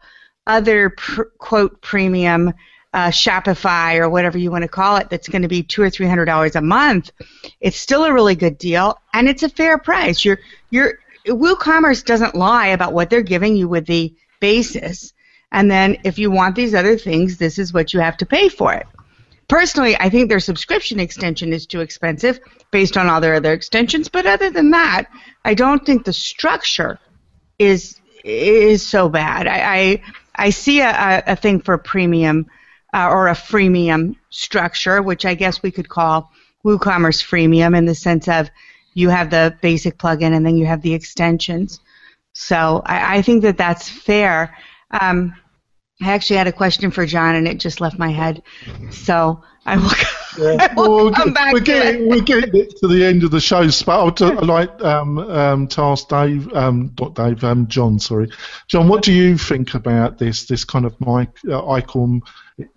other pr- quote premium uh, Shopify or whatever you want to call it that's going to be two or three hundred dollars a month. It's still a really good deal, and it's a fair price. Your your WooCommerce doesn't lie about what they're giving you with the basis, and then if you want these other things, this is what you have to pay for it. Personally, I think their subscription extension is too expensive based on all their other extensions, but other than that, I don't think the structure is is so bad. I I, I see a, a thing for premium uh, or a freemium structure, which I guess we could call WooCommerce freemium in the sense of you have the basic plugin and then you have the extensions. So I, I think that that's fair. Um, I actually had a question for John, and it just left my head. So I will, yeah. I will well, come back we're getting, We're getting to the end of the show, but I'd like um, um, task Dave, um, not Dave, um, John. Sorry, John. What do you think about this? This kind of mic, uh, I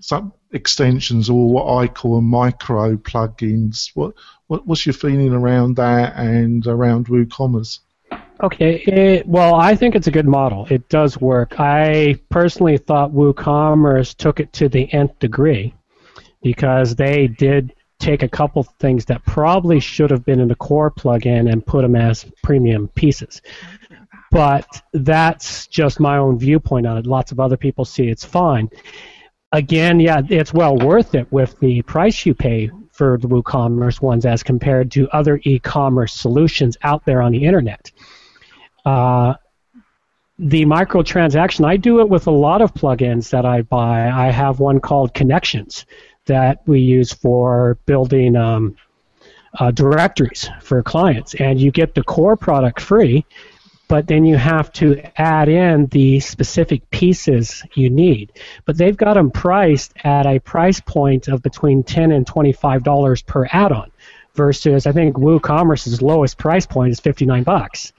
some extensions, or what I call micro plugins. What, what what's your feeling around that and around WooCommerce? Okay, it, well, I think it's a good model. It does work. I personally thought WooCommerce took it to the nth degree because they did take a couple things that probably should have been in the core plugin and put them as premium pieces. But that's just my own viewpoint on it. Lots of other people see it's fine. Again, yeah, it's well worth it with the price you pay for the WooCommerce ones as compared to other e-commerce solutions out there on the internet. Uh, the microtransaction, I do it with a lot of plugins that I buy. I have one called Connections that we use for building um, uh, directories for clients, and you get the core product free, but then you have to add in the specific pieces you need. But they've got them priced at a price point of between ten and twenty-five dollars per add-on, versus I think WooCommerce's lowest price point is fifty-nine bucks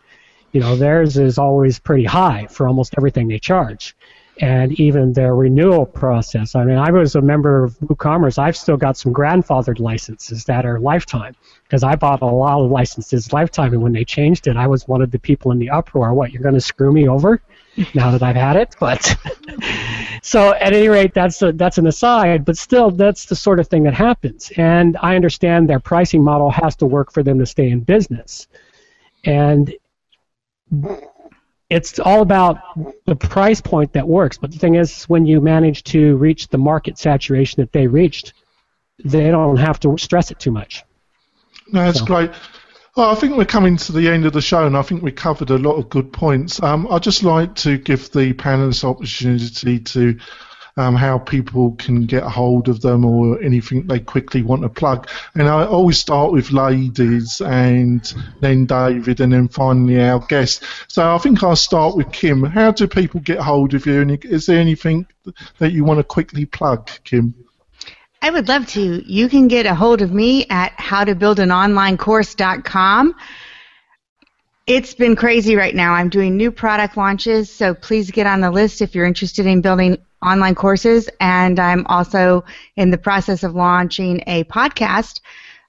you know, theirs is always pretty high for almost everything they charge. And even their renewal process. I mean, I was a member of WooCommerce. I've still got some grandfathered licenses that are lifetime because I bought a lot of licenses lifetime. And when they changed it, I was one of the people in the uproar. What, you're going to screw me over now that I've had it? But so at any rate, that's a, that's an aside. But still, that's the sort of thing that happens. And I understand their pricing model has to work for them to stay in business. And it's all about the price point that works. But the thing is, when you manage to reach the market saturation that they reached, they don't have to stress it too much. No, that's so. great. Well, I think we're coming to the end of the show, and I think we covered a lot of good points. Um, I'd just like to give the panelists opportunity to um, how people can get hold of them or anything they quickly want to plug. And I always start with ladies and then David and then finally our guest. So I think I'll start with Kim. How do people get hold of you? And is there anything that you want to quickly plug, Kim? I would love to. You can get a hold of me at howtobuildanonlinecourse.com. It's been crazy right now. I'm doing new product launches, so please get on the list if you're interested in building online courses, and I'm also in the process of launching a podcast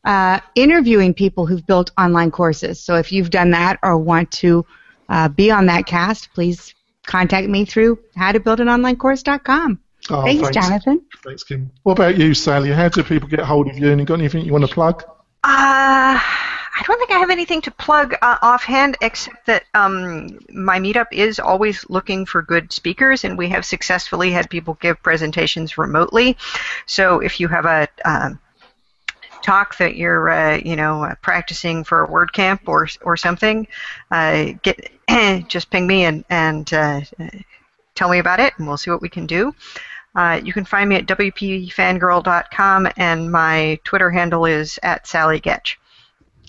uh, interviewing people who've built online courses. So if you've done that or want to uh, be on that cast, please contact me through howtobuildanonlinecourse.com. Oh, thanks, thanks, Jonathan. Thanks, Kim. What about you, Sally? How do people get hold of you? And you got anything you want to plug? Uh, I don't think I have anything to plug uh, offhand except that um, my meetup is always looking for good speakers, and we have successfully had people give presentations remotely. So if you have a uh, talk that you're, uh, you know, uh, practicing for a WordCamp or or something, uh, get just ping me and and uh, tell me about it, and we'll see what we can do. Uh, you can find me at wpfangirl.com, and my Twitter handle is at Sally Goetsch.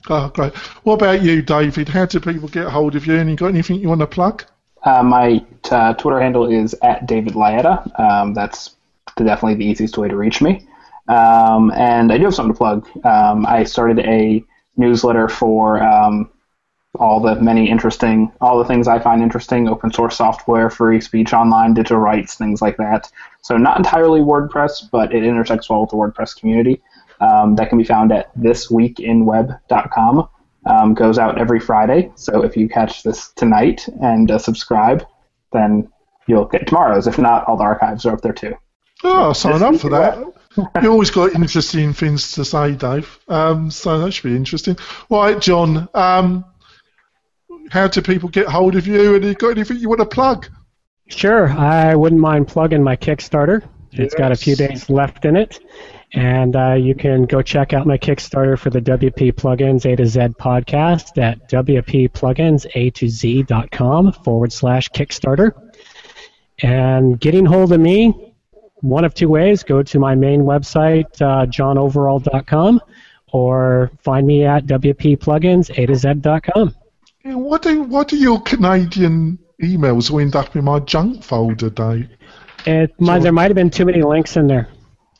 Oh, great. What about you, David? How do people get hold of you? And you got anything you want to plug? Uh, my uh, Twitter handle is at David Laietta. Um, that's definitely the easiest way to reach me. Um, and I do have something to plug. Um, I started a newsletter for um, all the many interesting, all the things I find interesting, open source software, free speech online, digital rights, things like that. So not entirely WordPress, but it intersects well with the WordPress community. Um, that can be found at thisweekinweb.com. um, goes out every Friday. So if you catch this tonight and uh, subscribe, then you'll get tomorrow's. If not, all the archives are up there too. Oh, I'll sign up for that. you always got interesting things to say, Dave. Um, so that should be interesting. Right, John. Um, how do people get hold of you? And you got anything you want to plug? Sure, I wouldn't mind plugging my Kickstarter. It's got a few days left in it. And uh, you can go check out my Kickstarter for the WP Plugins A to Z podcast at WPPluginsA to Z.com forward slash Kickstarter. And getting hold of me, one of two ways. Go to my main website, uh, johnoverall.com, or find me at WPPluginsA to Z.com. Yeah, what do what do your Canadian emails wind up in my junk folder, Dave? It might, there might have been too many links in there.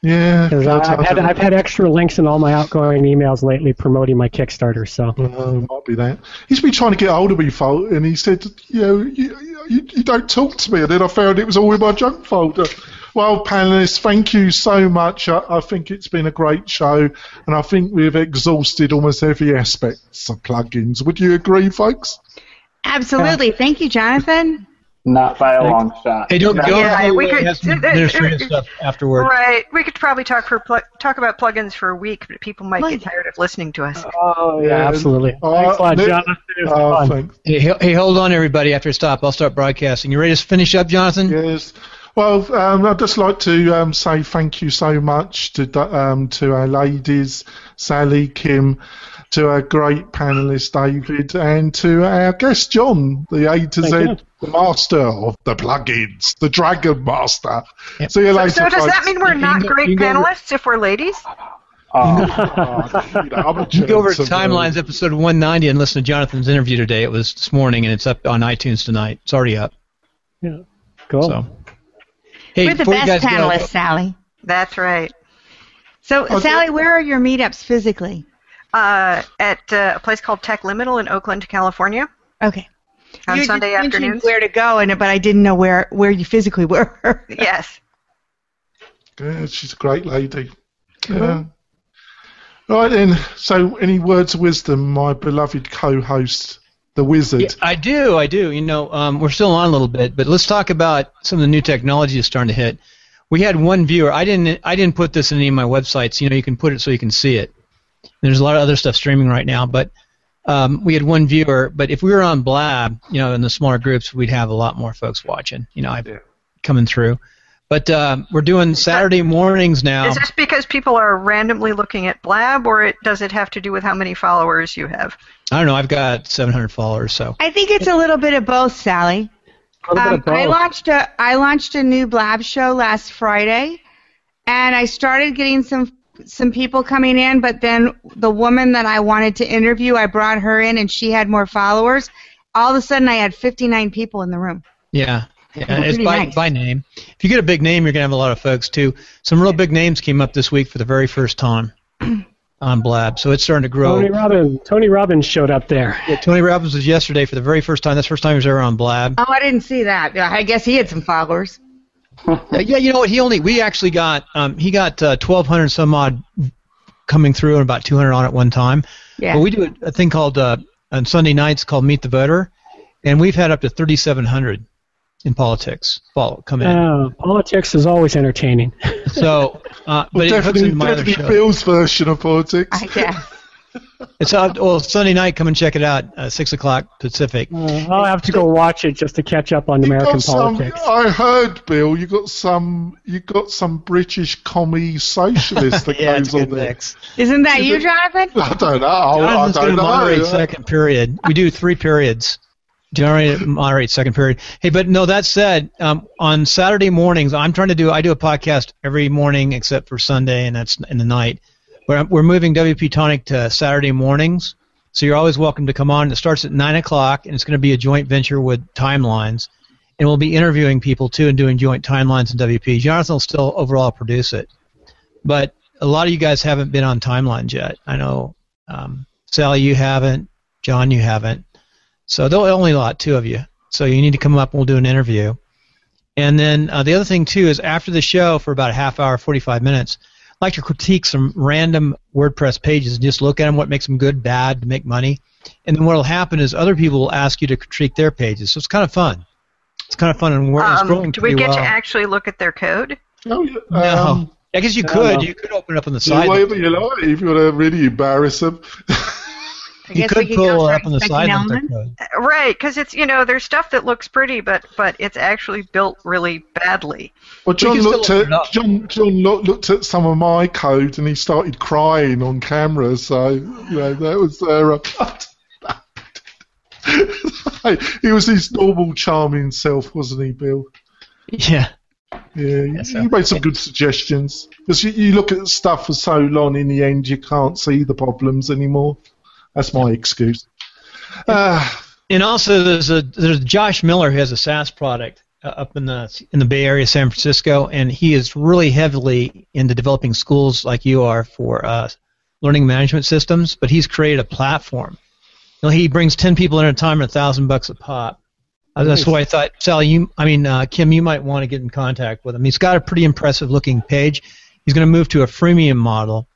Yeah, Because I've had, I've had extra links in all my outgoing emails lately promoting my Kickstarter. So Uh, might be that. He's been trying to get hold of me, fol- and he said, you know, you, you, you don't talk to me. And then I found it was all in my junk folder. Well, panelists, thank you so much. I, I think it's been a great show, and I think we've exhausted almost every aspect of plugins. Would you agree, folks? Absolutely. Thank you, Jonathan. Not by a long shot. Hey, don't go. Yeah, we could- have some administrative stuff afterward. Right. We could probably talk for pl- talk about plugins for a week, but people might Plug- get tired of listening to us. Oh yeah, absolutely. uh, Thanks a lot, Jonathan. It Oh, fun. thanks. Hey, hey, hold on, everybody. After I stop, I'll start broadcasting. You ready to finish up, Jonathan? Yes. Well, um, I'd just like to um, say thank you so much to um, to our ladies, Sally, Kim, to our great panelist David, and to our guest John, the A to Thank Z, you. the master of the plugins, the Dragon Master. Yep. See you later. So does that mean we're not can go- great you can go panelists if we're ladies? Oh, Oh, you know, You go over to gentleman. Timelines episode 190 and listen to Jonathan's interview today. It was this morning, and it's up on iTunes tonight. It's already up. Yeah. Cool. So, hey, We're the before you best guys go- panelists, Sally. That's right. So, Okay. Sally, where are your meetups physically? Uh, at uh, a place called Tech Liminal in Oakland, California, Okay. on you just Sunday mentioned afternoons. Where to go, and but I didn't know where where you physically were. Yes. Yeah, she's a great lady. Yeah. Right then. So, any words of wisdom, my beloved co-host, the wizard? Yeah, I do, I do. You know, um, we're still on a little bit, but let's talk about some of the new technology that's starting to hit. We had one viewer. I didn't. I didn't put this in any of my websites. You know, you can put it so you can see it. There's a lot of other stuff streaming right now, but um, we had one viewer. But if we were on Blab, you know, in the smaller groups, we'd have a lot more folks watching. You know, I, Yeah. coming through. But uh, we're doing Saturday mornings now. Is this because people are randomly looking at Blab, or it, does it have to do with how many followers you have? I don't know. I've got 700 followers, so I think it's a little bit of both, Sally. Um, I launched a I launched a new Blab show last Friday, and I started getting some some people coming in. But then the woman that I wanted to interview, I brought her in, and she had more followers. All of a sudden, I had 59 people in the room. Yeah. Yeah, it's by, nice. by name. If you get a big name, you're gonna have a lot of folks too. Some real big names came up this week for the very first time on Blab, so it's starting to grow. Tony Robbins. Tony Robbins showed up there. Yeah, Tony Robbins was yesterday for the very first time. That's the first time he was ever on Blab. Oh, I didn't see that. Yeah, I guess he had some followers. Uh, yeah, you know what? He only we actually got um, he got uh, 1,200 some odd coming through and about 200 on at one time. Yeah. But we do a, a thing called uh, on Sunday nights called Meet the Voter, and we've had up to 3,700 in politics follow come in. Uh, politics is always entertaining. so, uh, but Well, it hooks definitely, into my other show. Bill's version of politics. I guess. It's out. Well, Sunday night. Come and check it out. Uh, Six o'clock Pacific. Uh, I'll have to go watch it just to catch up on You American got some, politics. I heard, Bill. You got some. You got some British commie socialist that Yeah, it's goes on good there. mix. Isn't that Is you, it- Jonathan? I don't know. I don't know. moderate second period. We do three periods. Generate moderate second period. Hey, but no. That said, um, on Saturday mornings, I'm trying to do. I do a podcast every morning except for Sunday, and that's in the night. We're we're moving WP Tonic to Saturday mornings, so you're always welcome to come on. It starts at nine o'clock, and it's going to be a joint venture with Timelines, and we'll be interviewing people too and doing joint timelines in WP. Jonathan will still overall produce it, but a lot of you guys haven't been on timelines yet. I know um, Sally, you haven't. John, you haven't. So there are only lot, two of you. So you need to come up and we'll do an interview. And then uh, the other thing too is after the show for about a half hour, 45 minutes, like to critique some random WordPress pages and just look at them, what makes them good, bad, to make money. and then what'll happen is other people will ask you to critique their pages. So it's kind of fun. It's kind of fun, and we're Um, growing do we get well. to actually look at their code? Oh, no, Um, I guess you could. You could open it up on the do side. whatever you know, if you want to really embarrass them. I You guess could we go pull up on the side. of their Right, because it's you know there's stuff that looks pretty, but but it's actually built really badly. Well, John can looked at. John. John looked at some of my code and he started crying on camera. So you know that was there. Uh, he was his normal, charming self, wasn't he, Bill? Yeah. Yeah, you, so. you made some good suggestions. Because you, you look at stuff for so long, in the end, you can't see the problems anymore. That's my excuse. Uh, And also, there's a there's Josh Miller who has a SaaS product uh, up in the in the Bay Area, San Francisco, and he is really heavily into developing schools like you are for uh, learning management systems. But he's created a platform. You know, he brings ten people in at a time at a thousand bucks a pop. Uh, That's Nice. why I thought, Sally, you, I mean, uh, Kim, you might want to get in contact with him. He's got a pretty impressive looking page. He's going to move to a freemium model.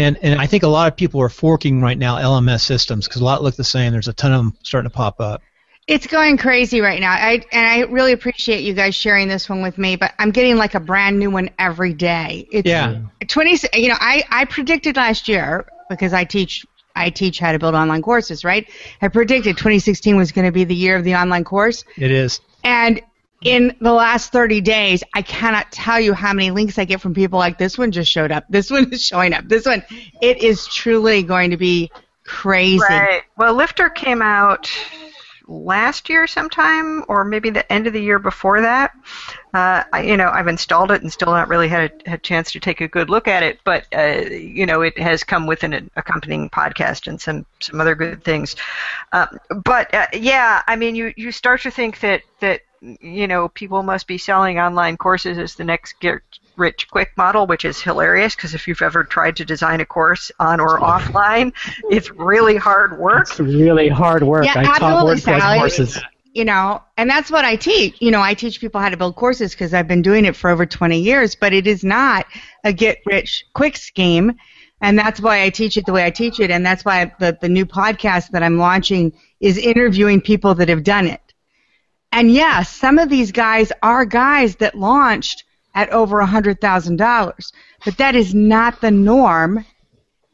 And, and I think a lot of people are forking right now LMS systems because a lot look the same. There's a ton of them starting to pop up. It's going crazy right now. I and I really appreciate you guys sharing this one with me, but I'm getting like a brand new one every day. It's Yeah. 20 you know, I I predicted last year because I teach I teach how to build online courses, right? I predicted 2016 was going to be the year of the online course. It is. And in the last 30 days, I cannot tell you how many links I get from people like this one just showed up. This one is showing up. This one, it is truly going to be crazy. Right. Well, Lifter came out last year sometime, or maybe the end of the year before that. Uh, I, you know, I've installed it and still not really had a, had a chance to take a good look at it. But uh, you know, it has come with an accompanying podcast and some some other good things. Um, but uh, yeah, I mean, you you start to think that that you know people must be selling online courses as the next get rich quick model, which is hilarious because if you've ever tried to design a course on or offline, it's really hard work. It's really hard work. Yeah, I taught absolutely, WordPress Sally. courses. you know and that's what i teach you know i teach people how to build courses because i've been doing it for over 20 years but it is not a get rich quick scheme and that's why i teach it the way i teach it and that's why the, the new podcast that i'm launching is interviewing people that have done it and yes some of these guys are guys that launched at over $100000 but that is not the norm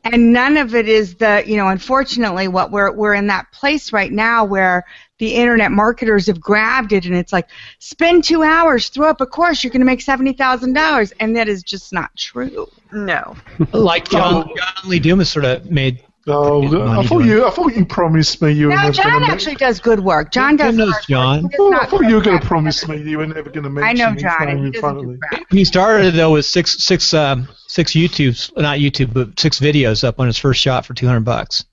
and none of it is the you know unfortunately what we're we're in that place right now where the internet marketers have grabbed it and it's like spend two hours throw up a course you're going to make seventy thousand dollars and that is just not true No. Like John, John Lee Dumas sort of made. Oh, I thought you. I thought you promised me you were no never john going to. actually does good work john Kim does knows. John. He I thought, I not thought you were going to promise me you were never going to mention i know john he in doesn't front of do me. crap He started though with six six um, six YouTubes, not YouTube, but six videos up on his first shot for two hundred bucks.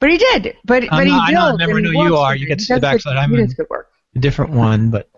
but he did but I'm but he not- I know, I builds never and he know you are. You get He to the backside. I'm he in- good work A different one, but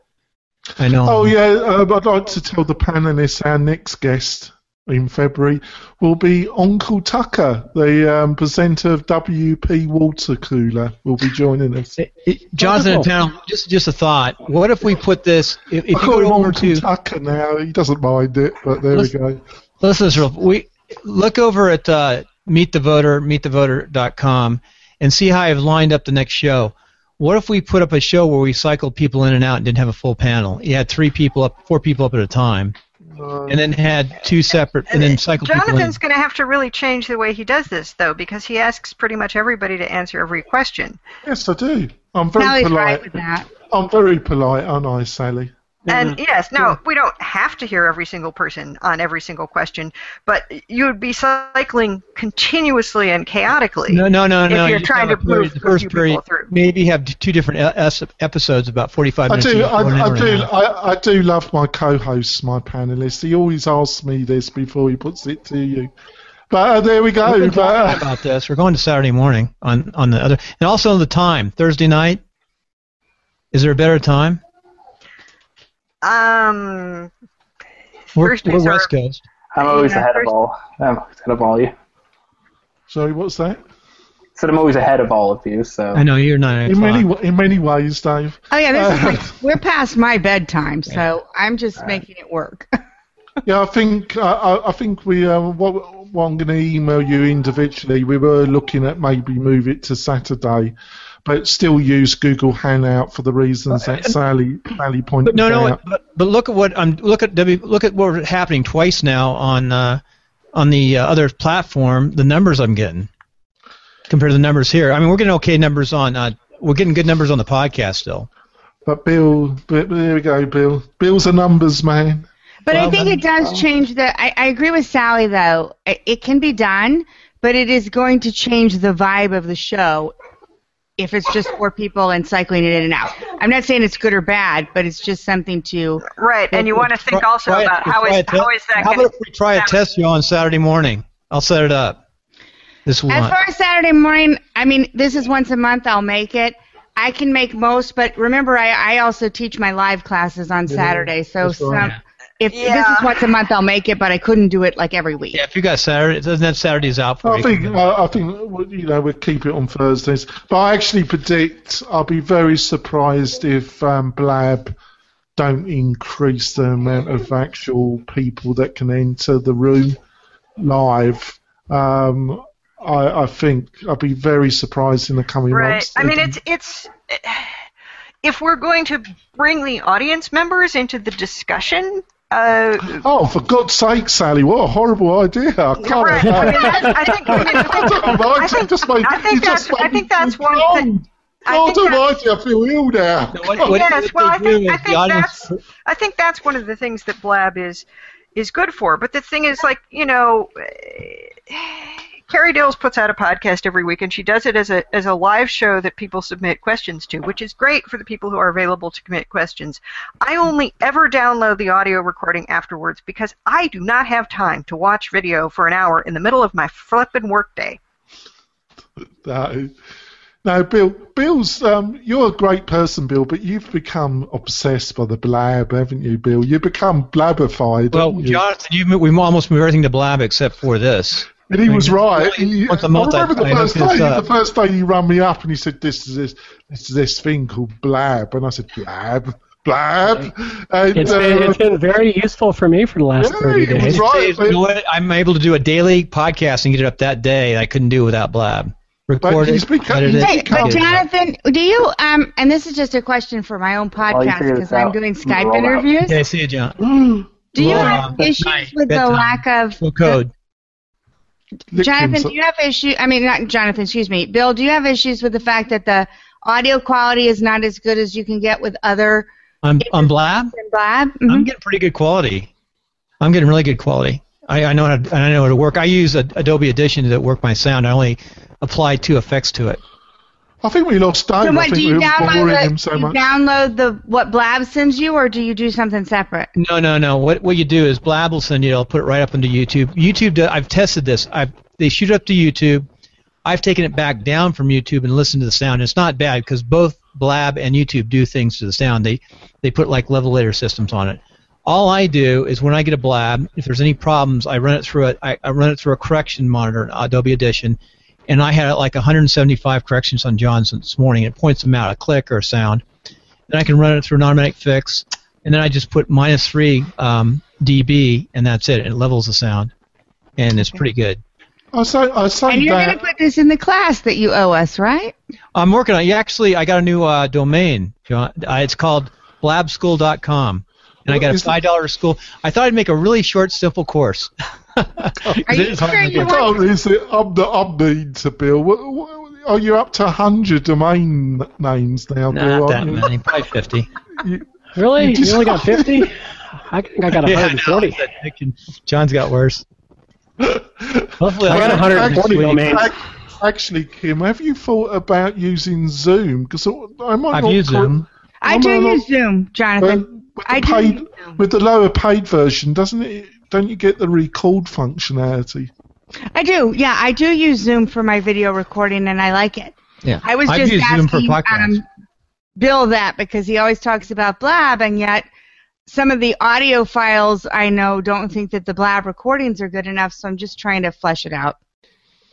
I know. Oh yeah, uh, I'd like to tell the panelists our next guest in February will be Uncle Tucker, the um, presenter of WP Water Cooler, will be joining us. It- it- Jonathan Town, just just a thought. What if we put this? If, if I call him Uncle to Tucker now. He doesn't mind it, but there we go. listen, real- we look over at uh, Meet the Voter, meetthevoter.com, and see how I've lined up the next show. What if we put up a show where we cycled people in and out and didn't have a full panel? You had three people up, four people up at a time, and then had two separate, and then cycled people in. Jonathan's going to have to really change the way he does this, though, because he asks pretty much everybody to answer every question. yes, I do. I'm very sally's polite. right with that I'm very polite, aren't I, Sally? And yes, no, we don't have to hear every single person on every single question, but you would be cycling continuously and chaotically. No, no, no, if no. you're you trying to a period- move the first few period, through. maybe have two different episodes, about 45 I minutes. do. I, or I do. I, I do love my co-hosts, my panelists. He always asks me this before he puts it to you. But uh, there we go. We've been But, uh, about this. We're going to Saturday morning on on the other, and also the time. Thursday night. Is there a better time? Um, We're, Thursdays we're West Coast. I'm always Yeah, ahead of all. I'm always ahead of all you. sorry, what's that? Said I'm always ahead of all of you. So I know you're nine In many o'clock. in many ways, Dave. oh yeah this is Uh, like we're past my bedtime so i'm just making it work Yeah, I think uh, I, I think we uh, what well, I'm going to email you individually. We were looking at maybe move it to Saturday, but still use Google Hangout for the reasons that Sally Sally pointed But no, no. out. But, but look at what I'm. Look at W. Look at what's happening twice now on uh, on the uh, other platform. The numbers I'm getting compared to the numbers here. I mean, we're getting okay numbers on. Uh, we're getting good numbers on the podcast still. But Bill, but there we go, Bill. Bill's a numbers man. But Well, I think then- it does change the. I, I agree with Sally though. It, it can be done, but it is going to change the vibe of the show if it's just four people and cycling it in and out. I'm not saying it's good or bad, but it's just something to. Right, and you want to think also try it- about how try is a te- how is that How going about if we try a test you on Saturday morning? I'll set it up. This one. As far as Saturday morning, I mean, this is once a month. I'll make it. I can make most, but remember, I, I also teach my live classes on Saturday. So that's right. some, if this is once a month, I'll make it, but I couldn't do it like every week. Yeah, if you got Saturday, it doesn't have Saturdays out for I you. think I, I think you know we'll keep it on Thursdays. But I actually predict I'll be very surprised if um, Blab don't increase the amount of actual people that can enter the room live. Um, I, I think I'll be very surprised in the coming Right. months. I mean, it's it's if we're going to bring the audience members into the discussion. Uh, Oh, for God's sake, Sally! What a horrible idea! I can't. right. I mean, I think. I, mean, I I think, I think, Just made- I think you just that's. I think that's one. wrong. Thing, I God think that- almighty, I feel ill now. What- what- yes, well, I think I think that's I think that's one of the things that Blab is is good for. But the thing is, like you know, Carrie Dills puts out a podcast every week, and she does it as a as a live show that people submit questions to, which is great for the people who are available to commit questions. I only ever download the audio recording afterwards because I do not have time to watch video for an hour in the middle of my flippin' workday. No, no, Bill. Bill's. Um, you're a great person, Bill, but you've become obsessed by the blab, haven't you, Bill? You become blabified. well, haven't you? Jonathan, you, we almost moved everything to Blab except for this. And he was right. He- once a I month I- remember the I first hook this day. The first day you run me up and he said, "This is this. This is this thing called blab," and I said, "Blab, blab." And, It's been, uh, it's been very useful for me for the last Yeah, 30 it was days. right. You know what? I'm able to do a daily podcast and get it up that day. I couldn't do without Blab. Record he's it, become- it, he's Hey, but. Jonathan, do you um? And this is just a question for my own podcast because I'm doing Skype roll out. interviews. Okay, see you, John. Do you Well, have uh, issues night, with the lack of Full code. Jonathan, do you have issue? I mean, not Jonathan. Excuse me, Bill. Do you have issues with the fact that the audio quality is not as good as you can get with other On, on Blab, Blab? I'm Mhm. getting pretty good quality. I'm getting really good quality. I, I know how to, I know how to work. I use a, Adobe Audition to work my sound. I only apply two effects to it. I think we lost Dave. So I what think do we you were boring download? him The, so you much. download the what Blab sends you, or do you do something separate? No, no, no. What what you do is Blab will send you. I'll put it right up into YouTube. YouTube. do- I've tested this. I've they shoot it up to YouTube. I've taken it back down from YouTube and listened to the sound. It's not bad because both Blab and YouTube do things to the sound. They they put like levelator systems on it. All I do is when I get a Blab, if there's any problems, I run it through it. I, I run it through a correction monitor in Adobe Audition, and I had like 175 corrections on Johnson this morning. It points them out, a click or a sound. Then I can run it through an automatic fix, and then I just put minus three um, dB, and that's it. It levels the sound, and it's pretty good. I say, I say And you're going to put this in the class that you owe us, right? I'm working on. Yeah, actually, I got a new uh, domain. John. Uh, it's called blabschool.com, and I got a five dollar school. I thought I'd make a really short, simple course. 'Cause Are it you to sure you want- Oh, is it? I'm the I'm the to Bill. What, what, are you up to hundred domain names now, Bill? Not that you? many, probably fifty. You- Really? You You, only got 50? I think I got Yeah, I know. 140. That addiction. John's got worse. Hopefully, I got I'll- 140 Actually, domains. Actually, Kim, have you thought about using Zoom? Because I might I've not used call- Zoom. I I'm do use Zoom, But Jonathan. with I the, do paid, use Zoom. with the lower paid version, doesn't it? Don't you get the record functionality? I do. Yeah, I do use Zoom for my video recording, and I like it. Yeah, I was I've just asking Zoom for um, Bill that because he always talks about Blab, and yet some of the audio files I know don't think that the Blab recordings are good enough. So I'm just trying to flesh it out.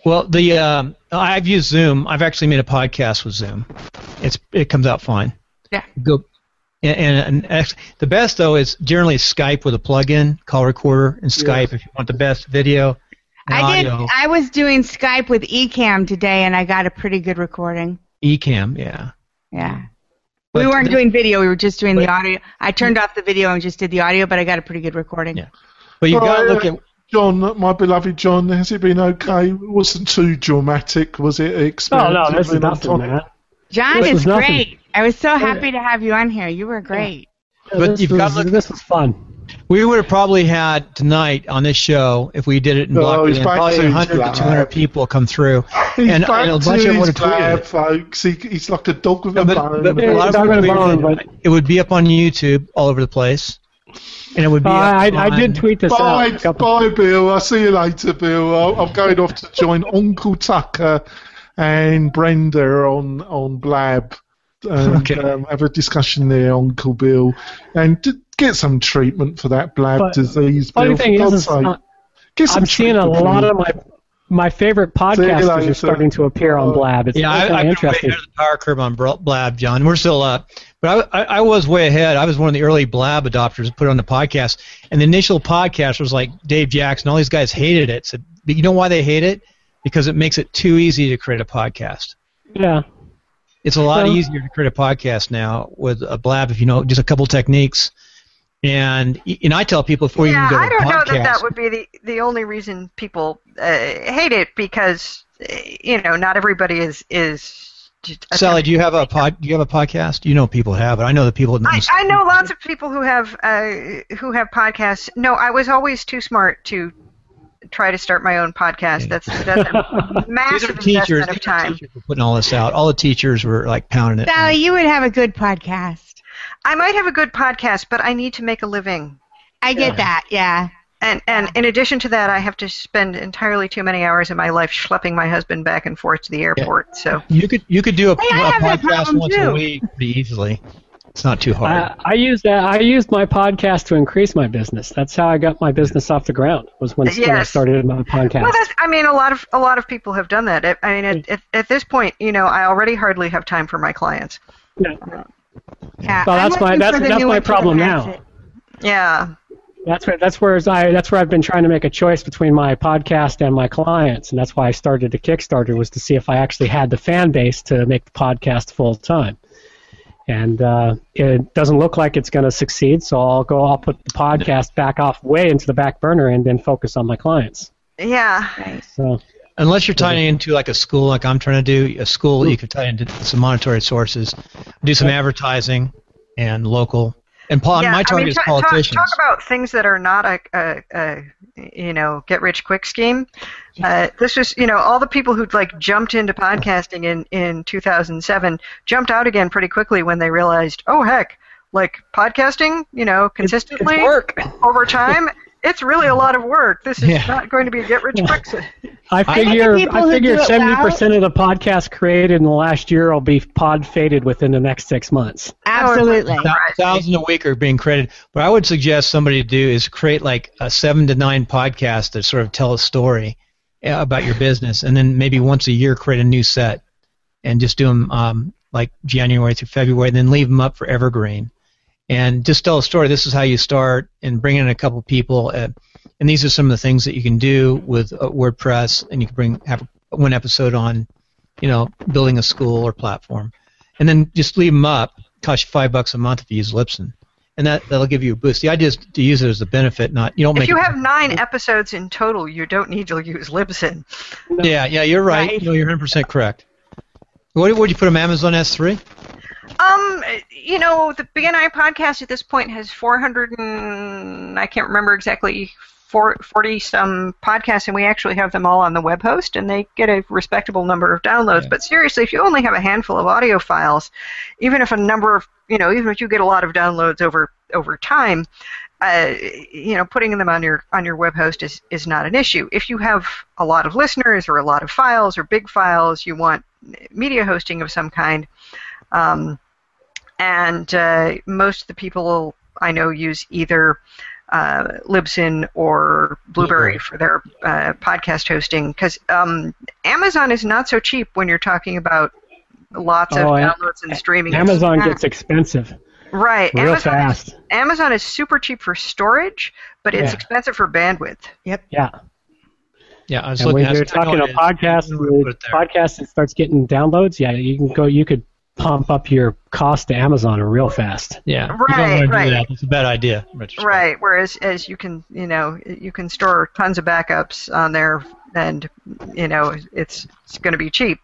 Well, the um, I've used Zoom. I've actually made a podcast with Zoom. It's it comes out fine. Yeah. Go. And, and, and ex- the best though is generally Skype with a plug-in call recorder and Skype if you want the best video. I did. audio. I was doing Skype with Ecamm today, and I got a pretty good recording. Ecamm, yeah. Yeah. But we weren't the- doing video. We were just doing the audio. I turned off the video and just did the audio, but I got a pretty good recording. Yeah. But you've got to look at John, my beloved John, has it been okay? It wasn't too dramatic, was it? Oh Experience no, of this is being on nothing, top- man. John This is great. I was so happy to have you on here. You were great. But this you've was, got look- this was fun. We would have probably had tonight on this show if we did it in Oh, block. he's and back probably to 100 to blab. 200 people come through, He's and, back and a to bunch of them would his have tweeted blab, folks. He, he's like a dog with No, a but- bone. but- but Yeah, a lot of dog people with bone, it. but- It would be up on YouTube all over the place, and it would be. Uh, I, I did tweet this. Bye, a couple- bye, Bill. I'll see you later, Bill. I'm going off to join Uncle Tucker and Brenda on on Blab and Okay. um, have a discussion there, Uncle Bill, and d- get some treatment for that Blab But disease. Funny Bill, thing is, is sake. uh, Get some I'm seeing a lot of my my favorite See you podcasters are starting to appear on Uh, Blab. It's Yeah, really I, I've interesting. ahead of the power curve on Blab, John. We're still up, but I, I, I was way ahead. I was one of the early Blab adopters. Put it on the podcast, and the initial podcast was like Dave Jackson. All these guys hated it. Said, but you know why they hate it? Because it makes it too easy to create a podcast. Yeah. It's a lot Well- easier to create a podcast now with a Blab if you know just a couple techniques. And y- and I tell people before yeah, you can I go to don't a know that that would be the the only reason people uh, hate it because you know not everybody is is. just Sally, do you have a pod? Do you have a podcast? You know people have it. I know the people. I, I know lots of people who have uh, who have podcasts. No, I was always too smart to try to start my own podcast. That's that's a These massive are teachers. investment of These are time. teachers were putting all this out. All the teachers were like pounding it. Sally, you would have a good podcast. I might have a good podcast, but I need to make a living. I get that. Yeah. And and in addition to that, I have to spend entirely too many hours of my life schlepping my husband back and forth to the airport. So You could you could do a, Hey, I a have that podcast problem once too. a week pretty easily. It's not too hard. I, I used that. I used my podcast to increase my business. That's how I got my business off the ground. Was when, when I started my podcast. Well, that's, I mean, a lot of a lot of people have done that. I- I mean, at, at, at this point, you know, I already hardly have time for my clients. Yeah. Yeah. Well, that's my- that's- that's my one for the problem now. Yeah, That's where that's where I that's where I've been trying to make a choice between my podcast and my clients, and that's why I started the Kickstarter was to see if I actually had the fan base to make the podcast full time. And uh, it doesn't look like it's going to succeed, so I'll go. I'll put the podcast back off way into the back burner and then focus on my clients. yeah. So Unless you're tying into like a school, like I'm trying to do, a school you could tie into some monetary sources, do some advertising, and local. And pol- yeah, my I target mean, is ta- talk, politicians. talk about things that are not a, a, a you know get rich quick scheme. Uh, this was you know all the people who like jumped into podcasting in in 2007 jumped out again pretty quickly when they realized oh heck like podcasting you know consistently it's work. over time it's really a lot of work. This is Yeah. not going to be a get rich quick. I figure the people I figure seventy percent of the podcasts created in the last year will be pod faded within the next six months. Absolutely. Thou- thousand a week are being created. What I would suggest somebody to do is create like a seven to nine podcast that sort of tell a story uh, about your business, and then maybe once a year create a new set, and just do them um, like January through February, and then leave them up for evergreen, and just tell a story. This is how you start, and bring in a couple people. Uh, and these are some of the things that you can do with uh, WordPress, and you can bring have one episode on, you know, building a school or platform, and then just leave them up. Cost you five bucks a month if you use Libsyn, and that that'll give you a boost. The idea is to use it as a benefit, not you don't If you it, have nine episodes in total, you don't need to use Libsyn. yeah, yeah, you're right. Right. No, you're 100 percent correct. What would you put them Amazon S3? Um, you know, the BNI podcast at this point has 400 and I can't remember exactly. 40 some podcasts, and we actually have them all on the web host, and they get a respectable number of downloads. Yeah. But seriously, if you only have a handful of audio files, even if a number of, you know, even if you get a lot of downloads over over time, uh, you know, putting them on your on your web host is is not an issue. If you have a lot of listeners or a lot of files or big files, you want media hosting of some kind. Um, and uh, most of the people I know use either uh, Libsyn or Blubrry Blubrry. for their uh, podcast hosting because um, Amazon is not so cheap when you're talking about lots of Oh, yeah. downloads and streaming. Amazon Yeah. gets expensive right? real Amazon fast. Is, Amazon is super cheap for storage, but it's Yeah. expensive for bandwidth. Yep. Yeah. Yeah, I was And looking when at you're it. I know talking a it is. podcast, I'm gonna put it podcast that starts getting downloads, yeah, you can go. You could pump up your cost to Amazon real fast. Yeah, you don't Right, want to right. do that. It's a bad idea. in retrospect. Right. Whereas as you can, you know, you can store tons of backups on there, and you know, it's it's going to be cheap.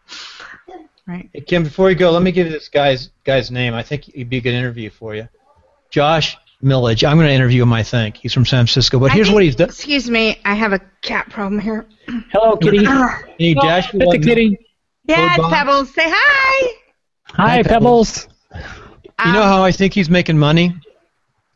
Right. Hey, Kim, before you go, let me give you this guy's guy's name. I think he'd be a good interview for you. Josh Millage. I'm going to interview him. I think he's from San Francisco. But I here's think- what he's done. Excuse me, I have a cat problem here. Hello, kitty. Can you dash Pet the kitty. Yeah, Goodbye. Pebbles, say hi. Hi, Hi, Pebbles. You know how I think he's making money?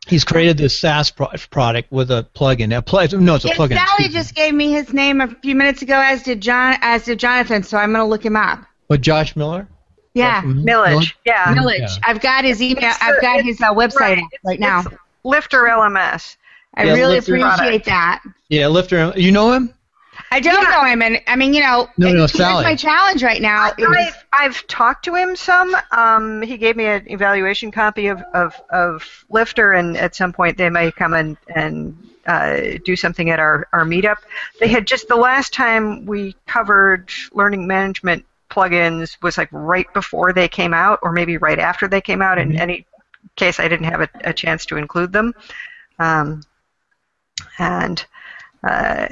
He's created this SaaS pro- product with a plugin. A pl- no, it's a Yeah, plugin. Sally excuse me. just gave me his name a few minutes ago, as did John, as did Jonathan. So I'm gonna look him up. What, Josh Miller? Yeah, Josh Millage. Yeah. Millage. Yeah. I've got his email. It's, I've got his uh, website Right. right now. It's Lifter LMS. I Yeah, really Lifter appreciate product. that. Yeah, Lifter. You know him? I don't Yeah. know him, and I mean, you know, No, no, here's Sally. my challenge right now. is- I've, I've talked to him some. Um, he gave me an evaluation copy of, of, of Lifter, and at some point they may come and, and uh, do something at our, our meetup. They had just the last time we covered learning management plugins was like right before they came out, or maybe right after they came out. In any case, I didn't have a, a chance to include them. Um, and uh,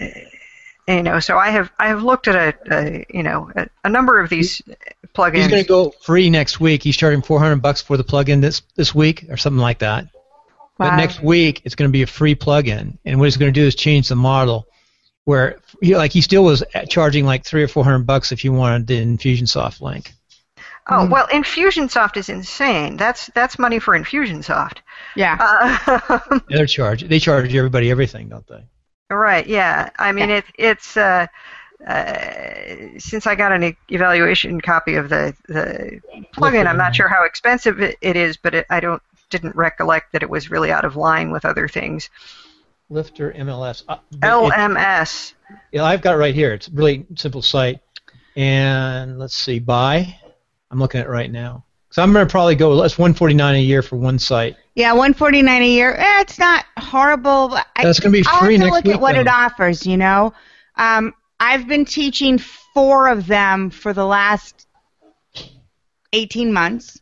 you know, so I have I have looked at a, a you know a, a number of these plugins. He's going to go free next week. He's charging 400 bucks for the plugin this this week or something like that. But next week it's going to be a free plugin, and what he's going to do is change the model, where he, like he still was charging like three or four hundred bucks if you wanted the Infusionsoft link. Oh well, Infusionsoft is insane. That's that's money for Infusionsoft. yeah. Uh, They're charge they charge everybody everything, don't they? Right? Yeah. I mean, it it's uh, uh, since I got an e- evaluation copy of the the plugin, I'm not sure how expensive it, it is, but it, I don't didn't recollect that it was really out of line with other things. Lifter MLS. Uh, but it- LMS. Yeah, I've got it right here. It's a really simple site. And let's see, buy. I'm looking at it right now. So I'm going to probably go. That's 149 a year for one site. Yeah, one forty nine a year. Eh, it's not horrible. That's gonna be free I'll free have to look week, at what though. it offers. You know, um, I've been teaching four of them for the last eighteen months,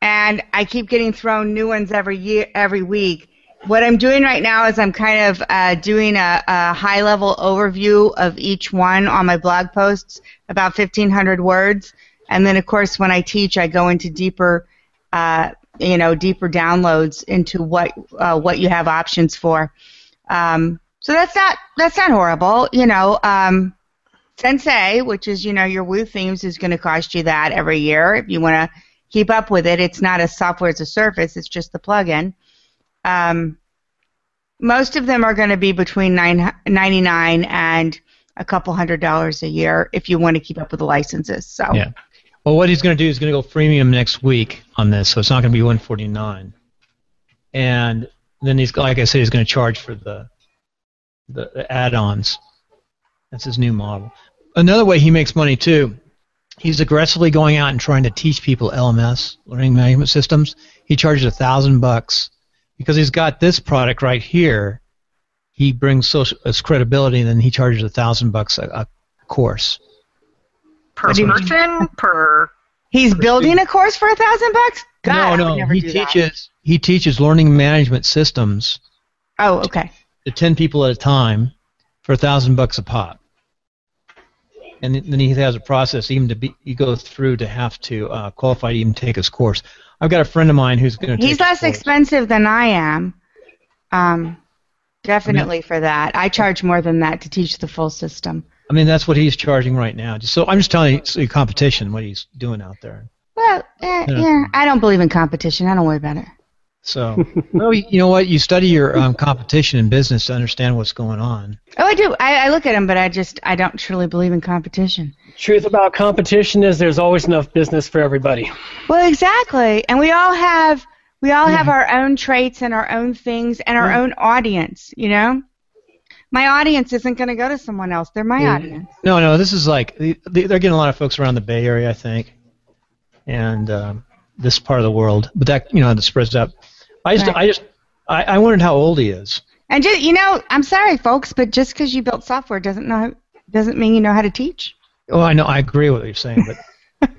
and I keep getting thrown new ones every year, every week. What I'm doing right now is I'm kind of uh, doing a, a high level overview of each one on my blog posts, about 1,500 words, and then of course when I teach, I go into deeper. Uh, you know, deeper downloads into what uh, what you have options for. Um, so that's not that's not horrible. You know, um, Sensei, which is you know your WooThemes, is going to cost you that every year if you want to keep up with it. It's not a software as a service; it's just the plugin. Um, most of them are going to be between nine ninety nine and a couple hundred dollars a year if you want to keep up with the licenses. So Yeah. Well, what he's going to do is going to go freemium next week on this, so it's not going to be 149. And then he's, like I said, he's going to charge for the the, the add-ons. That's his new model. Another way he makes money too, he's aggressively going out and trying to teach people LMS, learning management systems. He charges a thousand bucks because he's got this product right here. He brings social his credibility, and then he charges a thousand bucks a, a course. Per person per he's building a course for a thousand bucks. God, I no, would no, never he do that. teaches he teaches learning management systems Oh, okay. to ten people at a time for a thousand bucks a pop. And then he has a process even to be you go through to have to uh, qualify to even take his course. I've got a friend of mine who's going to. He's less expensive than I am. Um, definitely for that. I charge more than that to teach the full system. I mean, that's what he's charging right now. Just so I'm just telling you, it's the competition what he's doing out there. Well, eh, Yeah. yeah. I don't believe in competition. I don't worry about it. So, well, you know what? You study your um, competition in business to understand what's going on. Oh, I do. I, I look at them, but I just I don't truly believe in competition. Truth about competition is there's always enough business for everybody. Well, exactly. And we all have we all have our own traits and our own things and our own audience. You know, my audience isn't going to go to someone else. They're my audience. No, no, this is like the- the- they're getting a lot of folks around the Bay Area, I think, and um, this part of the world. But that you know, that spreads out. I just, Right. I just, I, I wondered how old he is. And just you know, I'm sorry, folks, but just because you built software doesn't know doesn't mean you know how to teach. Oh, I know. I agree with what you're saying, but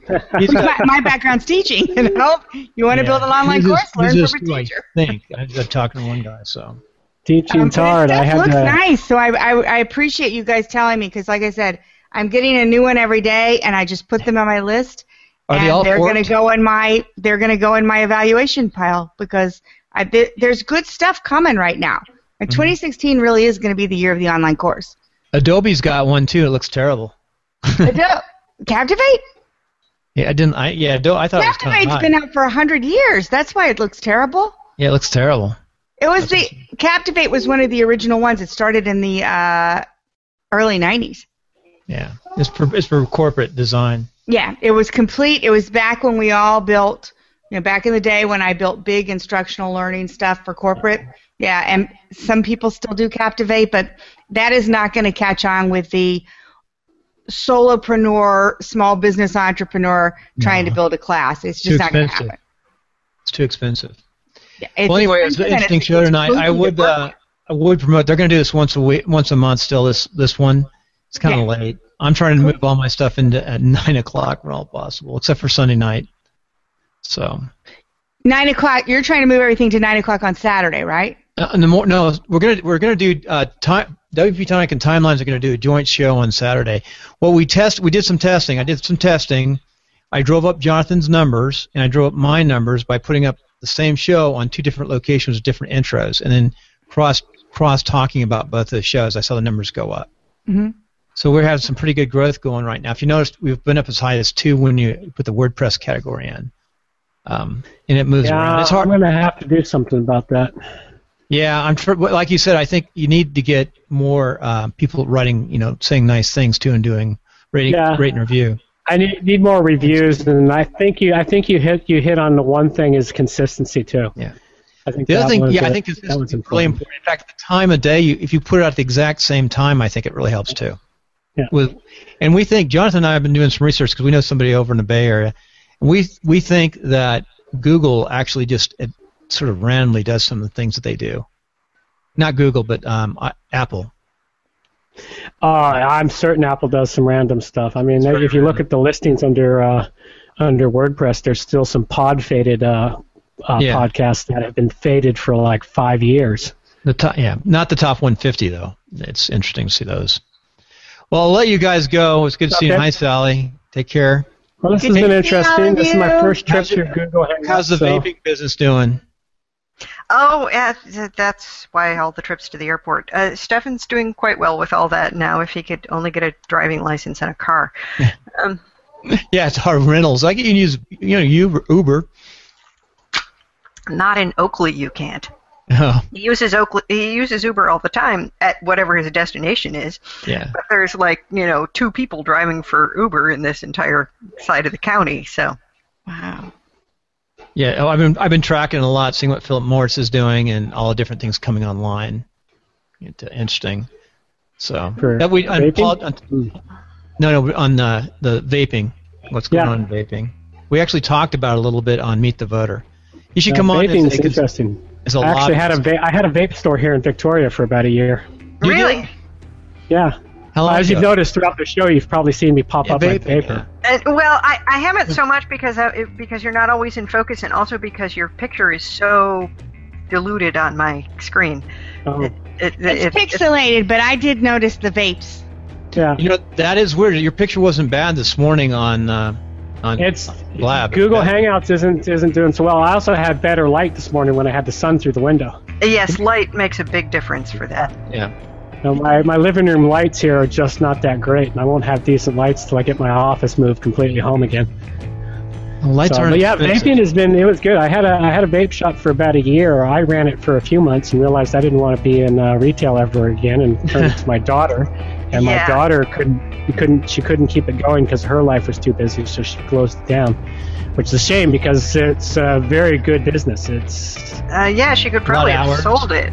my, my background's teaching. You know, you want to yeah, build an online course, learn from a teacher. Think. I was talking to one guy, so Teaching's Um, but hard. It I stuff looks to. nice, so I, I I appreciate you guys telling me because, like I said, I'm getting a new one every day, and I just put them on my list. are and they all they're forked? going to go in my they're going to go in my evaluation pile because I there, there's good stuff coming right now. And Mm-hmm. 2016 really is going to be the year of the online course. Adobe's got one too. It looks terrible. I do. Captivate? Yeah, I didn't. I yeah, Adobe, I thought it was kind Captivate's of been out for a hundred years. That's why it looks terrible. Yeah, it looks terrible. It was the Captivate was one of the original ones. It started in the uh, early 90s. Yeah, it's for it's for corporate design. Yeah, it was complete. It was back when we all built, you know, back in the day when I built big instructional learning stuff for corporate. Yeah, and some people still do Captivate, but that is not going to catch on with the solopreneur, small business entrepreneur trying to build a class. It's just not going to happen. It's too expensive. It's well, anyway, it's an interesting it's- show tonight. I would uh. I would promote. They're going to do this once a week, once a month. Still, this this one. It's kind of Yeah. late. I'm trying to move all my stuff into at nine o'clock when all possible, except for Sunday night. So nine o'clock. You're trying to move everything to nine o'clock on Saturday, right? Uh, the more no, we're gonna we're gonna do uh, time. WP Tonic and Timelines are gonna do a joint show on Saturday. Well, we test we did some testing. I did some testing. I drove up Jonathan's numbers and I drove up my numbers by putting up the same show on two different locations with different intros, and then cross cross talking about both of the shows. I saw the numbers go up. Mhm. So we're having some pretty good growth going right now. If you noticed, we've been up as high as two when you put the WordPress category in, um, and it moves Yeah, around. It's hard. I'm gonna have to do something about that. Yeah, I'm tr- like you said. I think you need to get more uh, people writing, you know, saying nice things too, and doing rating, Yeah. rate and review. I need, need more reviews, and I think you I think you hit you hit on the one thing is consistency too. Yeah. I think The other thing, yeah, I a- think that this was really important. In fact, the time of day, you, if you put it out at the exact same time, I think it really helps too. Yeah. With, and we think Jonathan and I have been doing some research because we know somebody over in the Bay Area. We we think that Google actually just it sort of randomly does some of the things that they do. Not Google, but um, I- Apple. Oh, I'm certain Apple does some random stuff. I mean, very if you look at the listings under uh, under WordPress, there's still some pod faded uh, uh, Yeah. podcasts that have been faded for like five years. The top, yeah, not the top 150 though. It's interesting to see those. Well, I'll let you guys go. It's good to see you. Hi, Sally. Take care. Well, this Good has been interesting. This is my first trip How's to Google Hangouts. How's the so- vaping business doing? Oh, yeah, that's why all the trips to the airport. Uh, Stefan's doing quite well with all that now. If he could only get a driving license and a car. um, Yeah, it's hard rentals. I can use, you know, Uber. Uber. not in Oakley, you can't. Oh, He uses Oakley. He uses Uber all the time at whatever his destination is. yeah. But there's like you know two people driving for Uber in this entire side of the county. So Wow. Yeah, oh, I've been I've been tracking a lot, seeing what Philip Morris is doing and all the different things coming online. It's interesting. So For that we on, vaping? Paul- on- no no on uh, the vaping. What's going Yeah. on in vaping? We actually talked about it a little bit on Meet the Voter. You should Uh, come on. vaping's It's, it's, interesting. it's a I actually lot. had a va- I had a vape store here in Victoria for about a year. Really. Yeah. How long As you've noticed throughout the show, you've probably seen me pop Yeah, up my vaping, vapor. and, well, I, I haven't so much because I, because you're not always in focus, and also because your picture is so diluted on my screen. Oh, It, it, It's it- pixelated, but I did notice the vapes. yeah. You know that is weird. Your picture wasn't bad this morning on uh, on It's Blab. Google Hangouts isn't isn't doing so well. I also had better light this morning when I had the sun through the window. yes, light makes a big difference for that. Yeah. Now, my my living room lights here are just not that great, and I won't have decent lights till I get my office moved completely home again. Well, lights So, aren't but yeah, expensive. vaping has been it was good. I had a I had a vape shop for about a year. I ran it for a few months and realized I didn't want to be in uh, retail ever again, and turned it to my daughter. And Yeah. my daughter couldn't couldn't she couldn't keep it going because her life was too busy, so she closed it down, which is a shame because it's a very good business. It's Uh, yeah, she could probably have sold it.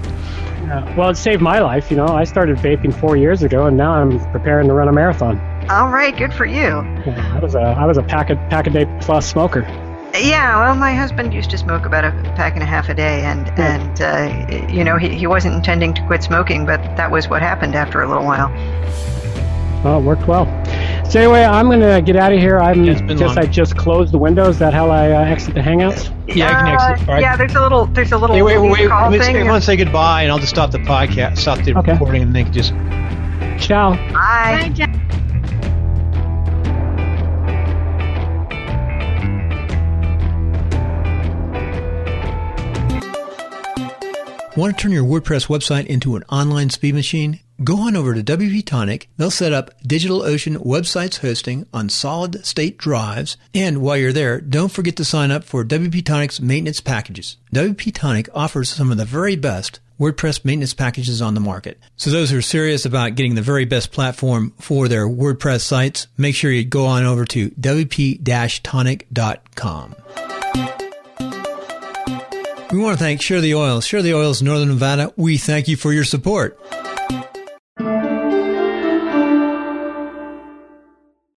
Uh, well, it saved my life. You know, I started vaping four years ago, and now I'm preparing to run a marathon. All right, good for you. Yeah, I was a I was a pack a pack a day plus smoker. Yeah, well, my husband used to smoke about a pack and a half a day, and and uh, you know he, he wasn't intending to quit smoking, but that was what happened after a little while. Well, it worked well. So anyway, I'm going to get out of here. I'm Yeah, it's just long. I just closed the window. Is that how I uh, exit the Hangouts? Yeah, I can Uh, exit. All right. Yeah, there's a little there's a little Hey, wait, wait, wait. call Let's, thing. I want say goodbye, and I'll just stop the podcast, stop the Okay. recording, and then can just. Ciao. Bye. Want to turn your WordPress website into an online speed machine? Go on over to WP Tonic. They'll set up DigitalOcean websites hosting on solid state drives. And while you're there, don't forget to sign up for WP Tonic's maintenance packages. WP Tonic offers some of the very best WordPress maintenance packages on the market. So those who are serious about getting the very best platform for their WordPress sites, make sure you go on over to wp-tonic.com. We want to thank Share the Oils. Share the Oils Northern Nevada. We thank you for your support.